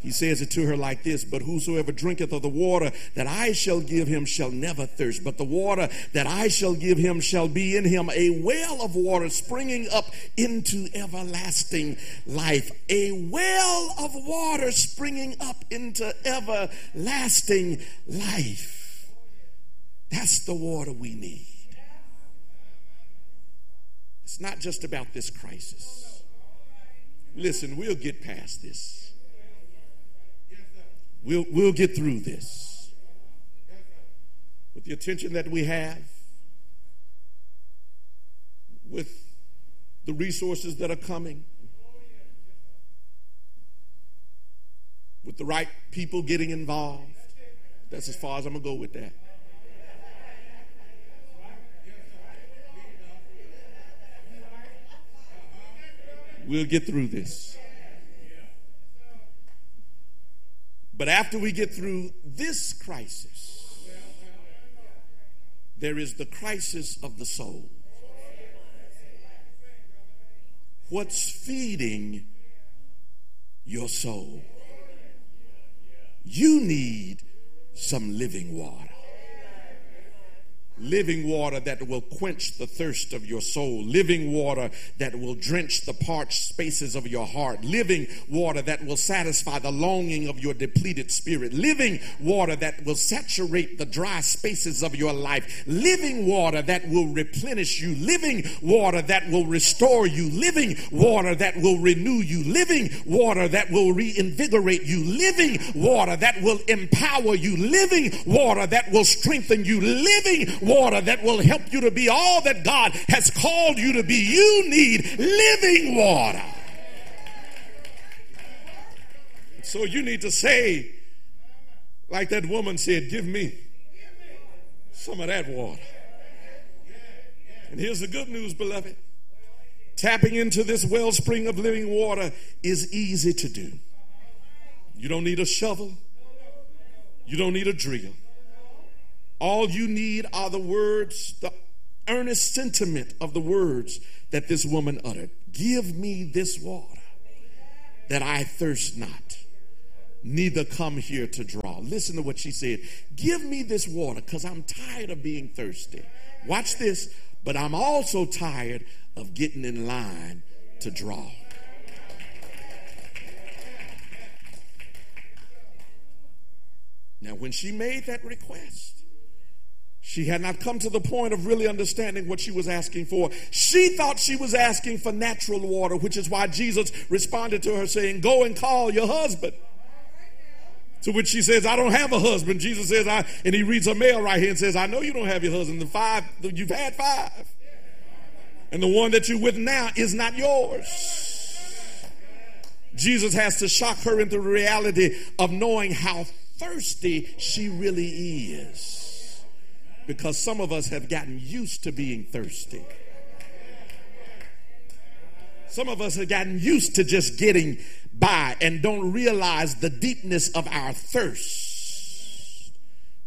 He says it to her like this, but whosoever drinketh of the water that I shall give him shall never thirst, but the water that I shall give him shall be in him a well of water springing up into everlasting life. A well of water springing up into everlasting life. That's the water we need. It's not just about this crisis. Listen, we'll get past this. We'll, we'll get through this. With the attention that we have, with the resources that are coming, with the right people getting involved. That's as far as I'm going to go with that. We'll get through this. But after we get through this crisis, there is the crisis of the soul. What's feeding your soul? You need some living water living water that will quench the thirst of your soul, living water that will drench the parched spaces of your heart, living water that will satisfy the longing of your depleted spirit, living water that will saturate the dry spaces of your life, living water that will replenish you, living water that will restore you, living water that will renew you, living water that will reinvigorate you, living water that will empower you, living water that will strengthen you, living water that will help you to be all that God has called you to be. You need living water. So you need to say, like that woman said, give me some of that water. And here's the good news, beloved. Tapping into this wellspring of living water is easy to do. You don't need a shovel. You don't need a drill. All you need are the words, the earnest sentiment of the words that this woman uttered. Give me this water that I thirst not, neither come here to draw. Listen to what she said. Give me this water because I'm tired of being thirsty. Watch this, but I'm also tired of getting in line to draw. Now, when she made that request, she had not come to the point of really understanding what she was asking for. She thought she was asking for natural water, which is why Jesus responded to her saying, Go and call your husband. To which she says, I don't have a husband. Jesus says, I, and he reads her mail right here and says, I know you don't have your husband. The five, you've had five. And the one that you're with now is not yours. Jesus has to shock her into the reality of knowing how thirsty she really is because some of us have gotten used to being thirsty. Some of us have gotten used to just getting by and don't realize the deepness of our thirst.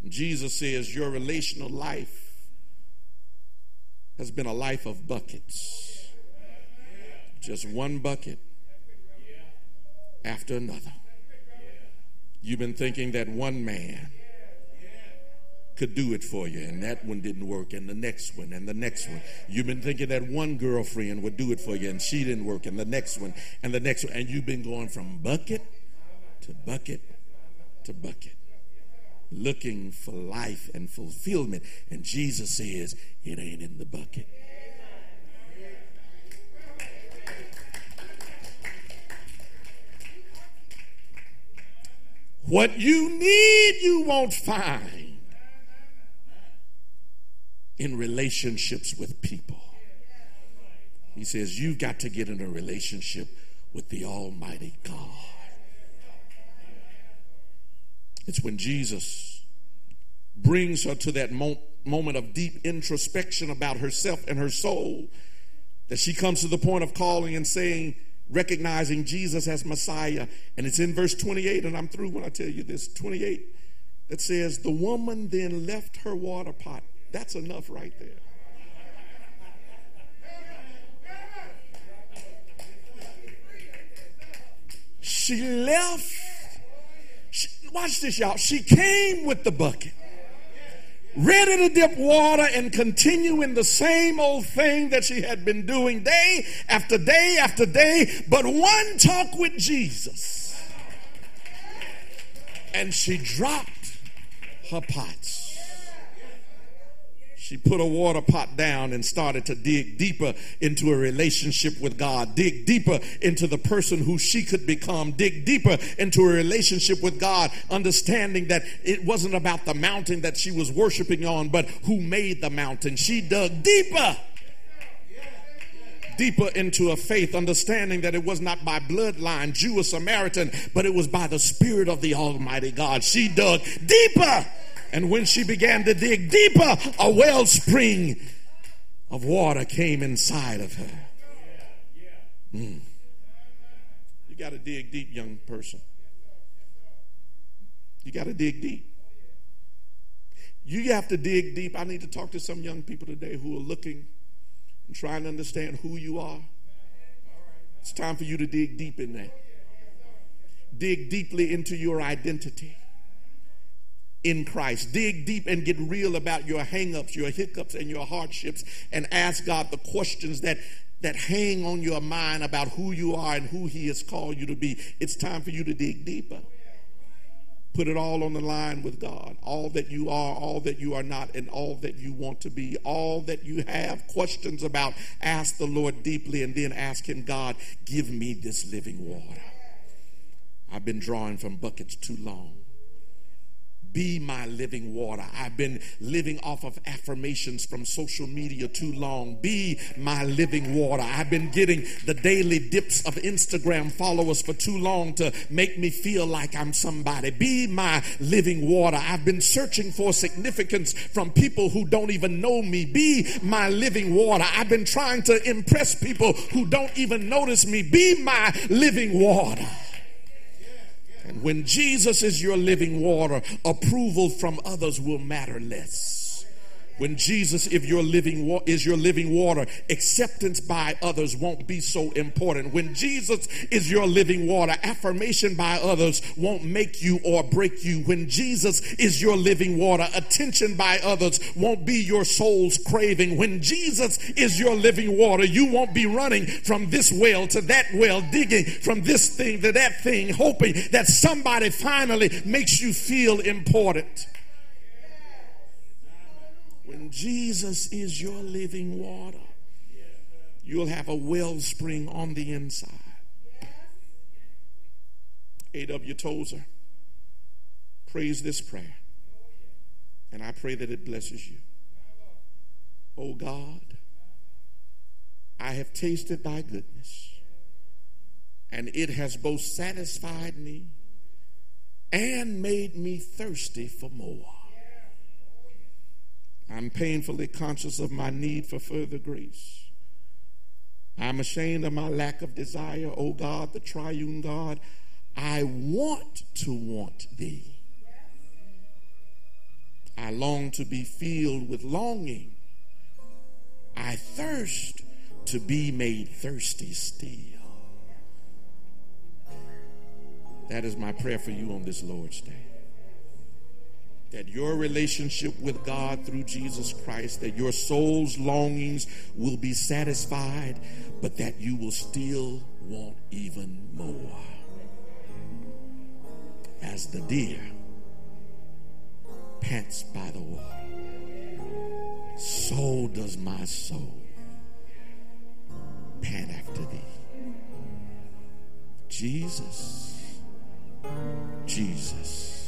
Jesus says, Your relational life has been a life of buckets. Just one bucket after another. You've been thinking that one man could do it for you, and that one didn't work, and the next one, and the next one. You've been thinking that one girlfriend would do it for you, and she didn't work, and the next one, and the next one, and you've been going from bucket to bucket to bucket, looking for life and fulfillment. And Jesus says, It ain't in the bucket. What you need, you won't find in relationships with people. He says, You've got to get in a relationship with the Almighty God. It's when Jesus brings her to that mo- moment of deep introspection about herself and her soul that she comes to the point of calling and saying, recognizing Jesus as Messiah. And it's in verse 28, and I'm through when I tell you this 28 that says, The woman then left her water pot. That's enough right there. She left. She, watch this, y'all. She came with the bucket ready to dip water and continue in the same old thing that she had been doing day after day after day. But one talk with Jesus, and she dropped her pots. She put a water pot down and started to dig deeper into a relationship with God, dig deeper into the person who she could become, dig deeper into a relationship with God, understanding that it wasn't about the mountain that she was worshiping on, but who made the mountain. She dug deeper deeper into a faith, understanding that it was not by bloodline, Jew or Samaritan, but it was by the Spirit of the Almighty God. She dug deeper and when she began to dig deeper, a wellspring of water came inside of her. Mm. You got to dig deep, young person. You got to dig deep. You have to dig deep. I need to talk to some young people today who are looking and trying to understand who you are. It's time for you to dig deep in that. Dig deeply into your identity in Christ. Dig deep and get real about your hangups, your hiccups, and your hardships, and ask God the questions that that hang on your mind about who you are and who He has called you to be. It's time for you to dig deeper. Put it all on the line with God. All that you are, all that you are not, and all that you want to be. All that you have questions about, ask the Lord deeply and then ask Him, God, give me this living water. I've been drawing from buckets too long. Be my living water. I've been living off of affirmations from social media too long. Be my living water. I've been getting the daily dips of Instagram followers for too long to make me feel like I'm somebody. Be my living water. I've been searching for significance from people who don't even know me. Be my living water. I've been trying to impress people who don't even notice me. Be my living water. When Jesus is your living water, approval from others will matter less. When Jesus if your living wa- is your living water, acceptance by others won't be so important. When Jesus is your living water, affirmation by others won't make you or break you. When Jesus is your living water, attention by others won't be your soul's craving. When Jesus is your living water, you won't be running from this well to that well, digging from this thing to that thing, hoping that somebody finally makes you feel important. When Jesus is your living water, you'll have a wellspring on the inside. A.W. Tozer prays this prayer, and I pray that it blesses you. Oh God, I have tasted thy goodness, and it has both satisfied me and made me thirsty for more. I'm painfully conscious of my need for further grace. I'm ashamed of my lack of desire, O God, the triune God. I want to want thee. I long to be filled with longing. I thirst to be made thirsty still. That is my prayer for you on this Lord's Day. That your relationship with God through Jesus Christ, that your soul's longings will be satisfied, but that you will still want even more. As the deer pants by the water, so does my soul pant after thee. Jesus, Jesus.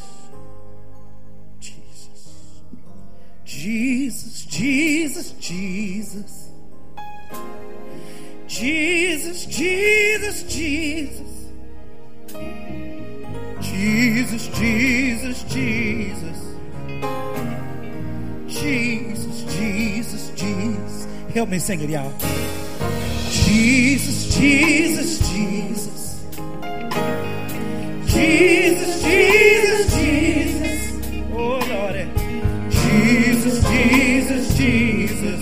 Jesus, Jesus, Jesus. Jesus, Jesus, Jesus. Jesus, Jesus, Jesus. Jesus, Jesus, Jesus. Help me sing it, y'all. Jesus, Jesus, Jesus. Jesus, Jesus, Jesus. Oh, Lord. Jesus, Jesus, Jesus.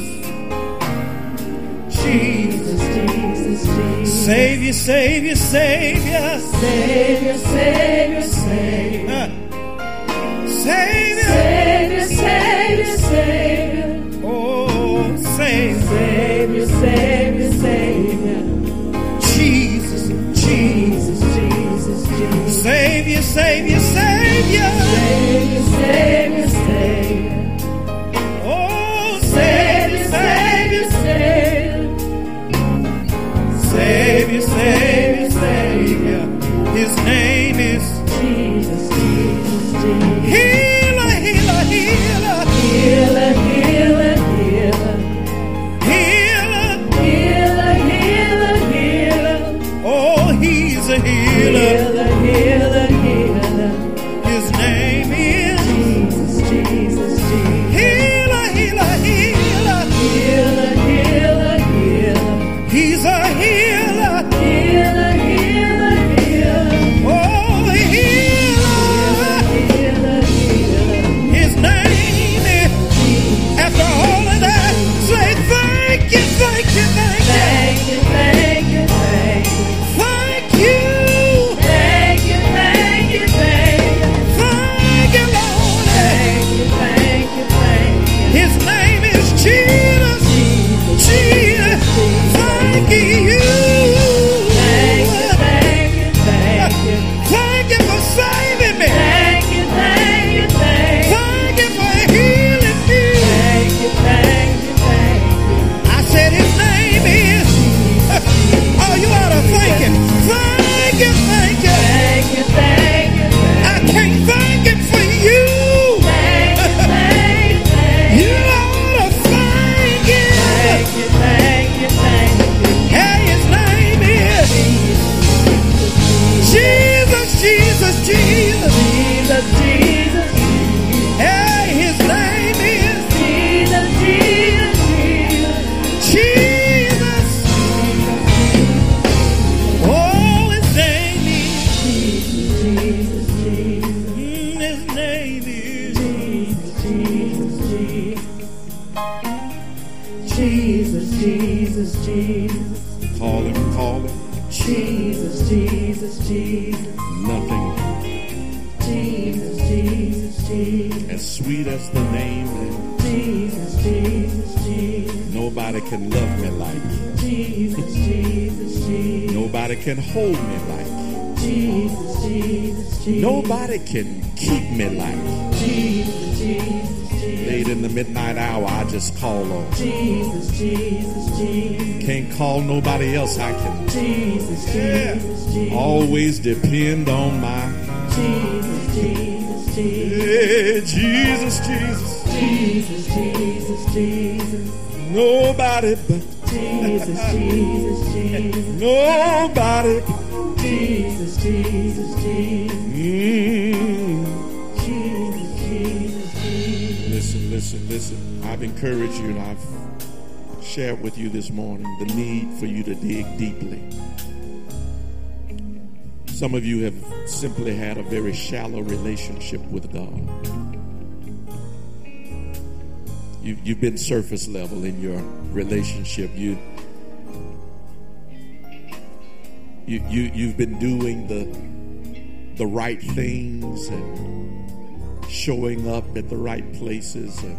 Jesus, Jesus, Jesus. Savior, Savior, Savior. Savior, Savior, Savior. Savior. Savior, Savior, Savior. Call on. Jesus, Jesus, Jesus. Can't call nobody else. I can Jesus, Jesus, Jesus. always depend on my Jesus, Jesus, Jesus. Yeah, Jesus, Jesus. Jesus, Jesus, Jesus. Nobody but Jesus, Jesus, Jesus. nobody. Jesus, Jesus, Jesus. Mm. Listen, listen. I've encouraged you and I've shared with you this morning the need for you to dig deeply. Some of you have simply had a very shallow relationship with God. You, you've been surface level in your relationship. You, you, you, you've been doing the, the right things and showing up at the right places and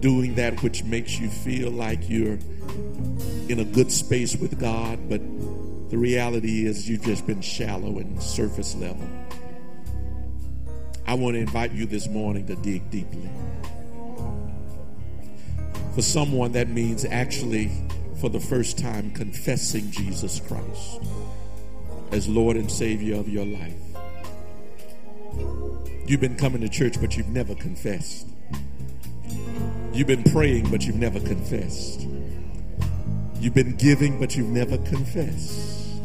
doing that which makes you feel like you're in a good space with God, but the reality is you've just been shallow and surface level. I want to invite you this morning to dig deeply. For someone, that means actually, for the first time, confessing Jesus Christ as Lord and Savior of your life. You've been coming to church, but you've never confessed. You've been praying, but you've never confessed. You've been giving, but you've never confessed.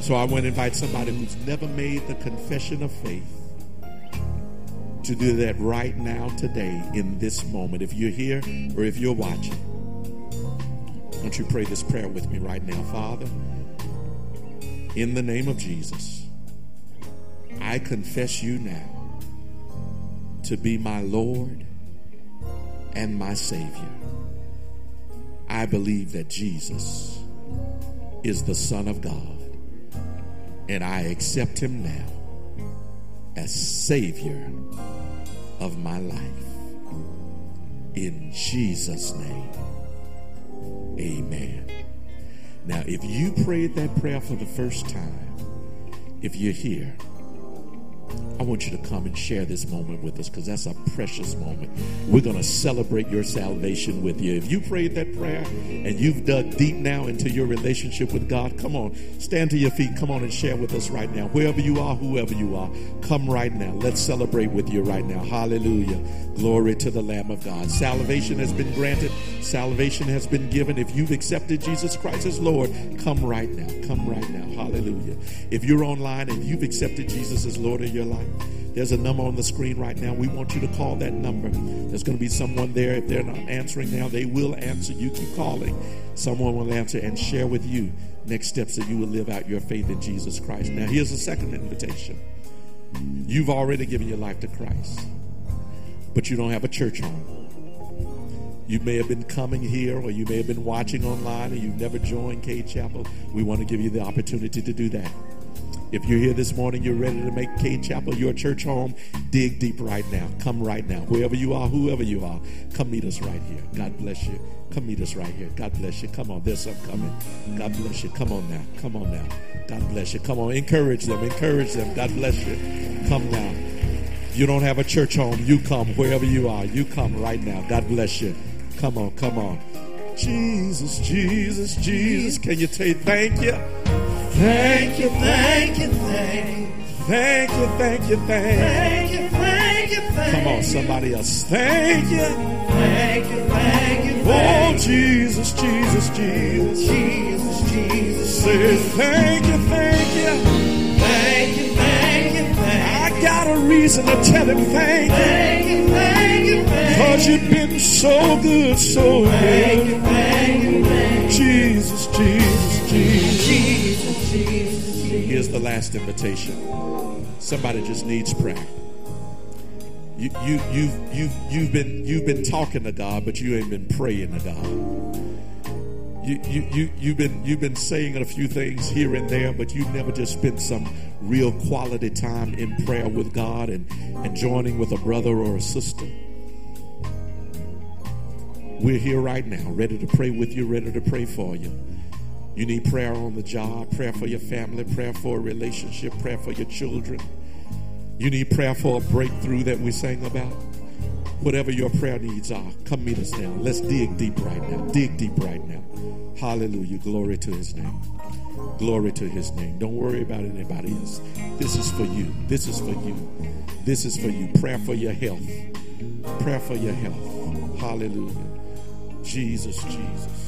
So I want to invite somebody who's never made the confession of faith to do that right now, today, in this moment. If you're here or if you're watching, won't you pray this prayer with me right now? Father, in the name of Jesus, I confess you now to be my Lord and my Savior. I believe that Jesus is the Son of God, and I accept him now as Savior of my life. In Jesus' name, amen. Now, if you prayed that prayer for the first time, if you're here, I want you to come and share this moment with us because that's a precious moment. We're going to celebrate your salvation with you. If you prayed that prayer and you've dug deep now into your relationship with God, come on, stand to your feet. Come on and share with us right now. Wherever you are, whoever you are, come right now. Let's celebrate with you right now. Hallelujah. Glory to the Lamb of God. Salvation has been granted, salvation has been given. If you've accepted Jesus Christ as Lord, come right now. Come right now. Hallelujah. If you're online and you've accepted Jesus as Lord of your life, there's a number on the screen right now. We want you to call that number. There's going to be someone there. If they're not answering now, they will answer. You keep calling. Someone will answer and share with you next steps that you will live out your faith in Jesus Christ. Now, here's a second invitation. You've already given your life to Christ, but you don't have a church home. You may have been coming here or you may have been watching online and you've never joined Cade Chapel. We want to give you the opportunity to do that. If you're here this morning, you're ready to make Cade Chapel your church home, dig deep right now. Come right now. Wherever you are, whoever you are, come meet us right here. God bless you. Come meet us right here. God bless you. Come on, there's some coming. God bless you. Come on now. Come on now. God bless you. Come on, encourage them. Encourage them. God bless you. Come now. You don't have a church home, you come wherever you are. You come right now. God bless you. Come on, come on. Jesus, Jesus, Jesus. Can you say thank you? Thank you, thank you, thank you. Thank you, thank you, thank Thank you. Thank you, thank Come on, somebody else. Thank you. Thank you, thank you, Oh, Jesus, Jesus, Jesus. Jesus, Jesus. Say thank you, thank you. Thank you, thank you, thank I got a reason to tell him thank you. Thank you, thank you, thank Cause you've been so good, so Thank you, good. thank you, thank Jesus, Jesus, Jesus. Jesus, Here's the last invitation. Somebody just needs prayer. You, you, you've, you've, you've, been, you've been talking to God, but you ain't been praying to God. You, you, you, you've, been, you've been saying a few things here and there, but you've never just spent some real quality time in prayer with God and, and joining with a brother or a sister. We're here right now, ready to pray with you, ready to pray for you. You need prayer on the job, prayer for your family, prayer for a relationship, prayer for your children. You need prayer for a breakthrough that we sang about. Whatever your prayer needs are, come meet us now. Let's dig deep right now. Dig deep right now. Hallelujah. Glory to his name. Glory to his name. Don't worry about anybody else. This is for you. This is for you. This is for you. Prayer for your health. Prayer for your health. Hallelujah. Jesus, Jesus.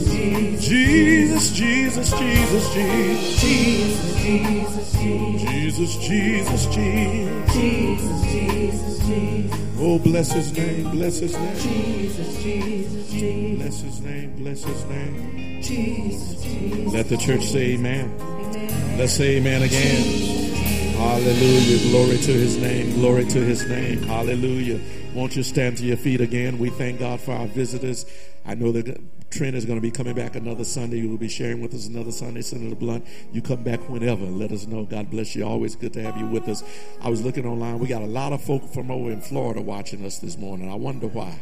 Jesus, Jesus, Jesus. Jesus, Jesus, Jesus, Jesus, Jesus. Jesus, Jesus, Jesus. Oh, bless his name, bless his name. Jesus, Jesus, Jesus. Bless his name, bless his name. Jesus, Jesus. Let the church say amen. Let's say amen again. Hallelujah. Glory to his name. Glory to his name. Hallelujah. Won't you stand to your feet again? We thank God for our visitors. I know that Trent is going to be coming back another Sunday. You will be sharing with us another Sunday, Senator Blount. You come back whenever. Let us know. God bless you. Always good to have you with us. I was looking online. We got a lot of folk from over in Florida watching us this morning. I wonder why.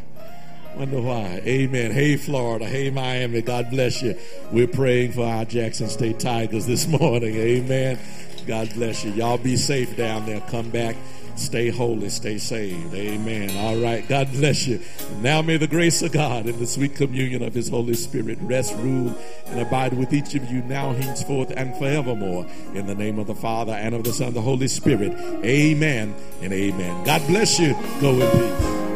Wonder why. Amen. Hey, Florida. Hey, Miami. God bless you. We're praying for our Jackson State Tigers this morning. Amen. God bless you. Y'all be safe down there. Come back. Stay holy. Stay saved. Amen. All right. God bless you. Now may the grace of God and the sweet communion of his Holy Spirit rest, rule, and abide with each of you now, henceforth, and forevermore. In the name of the Father and of the Son, and the Holy Spirit. Amen and amen. God bless you. Go in peace.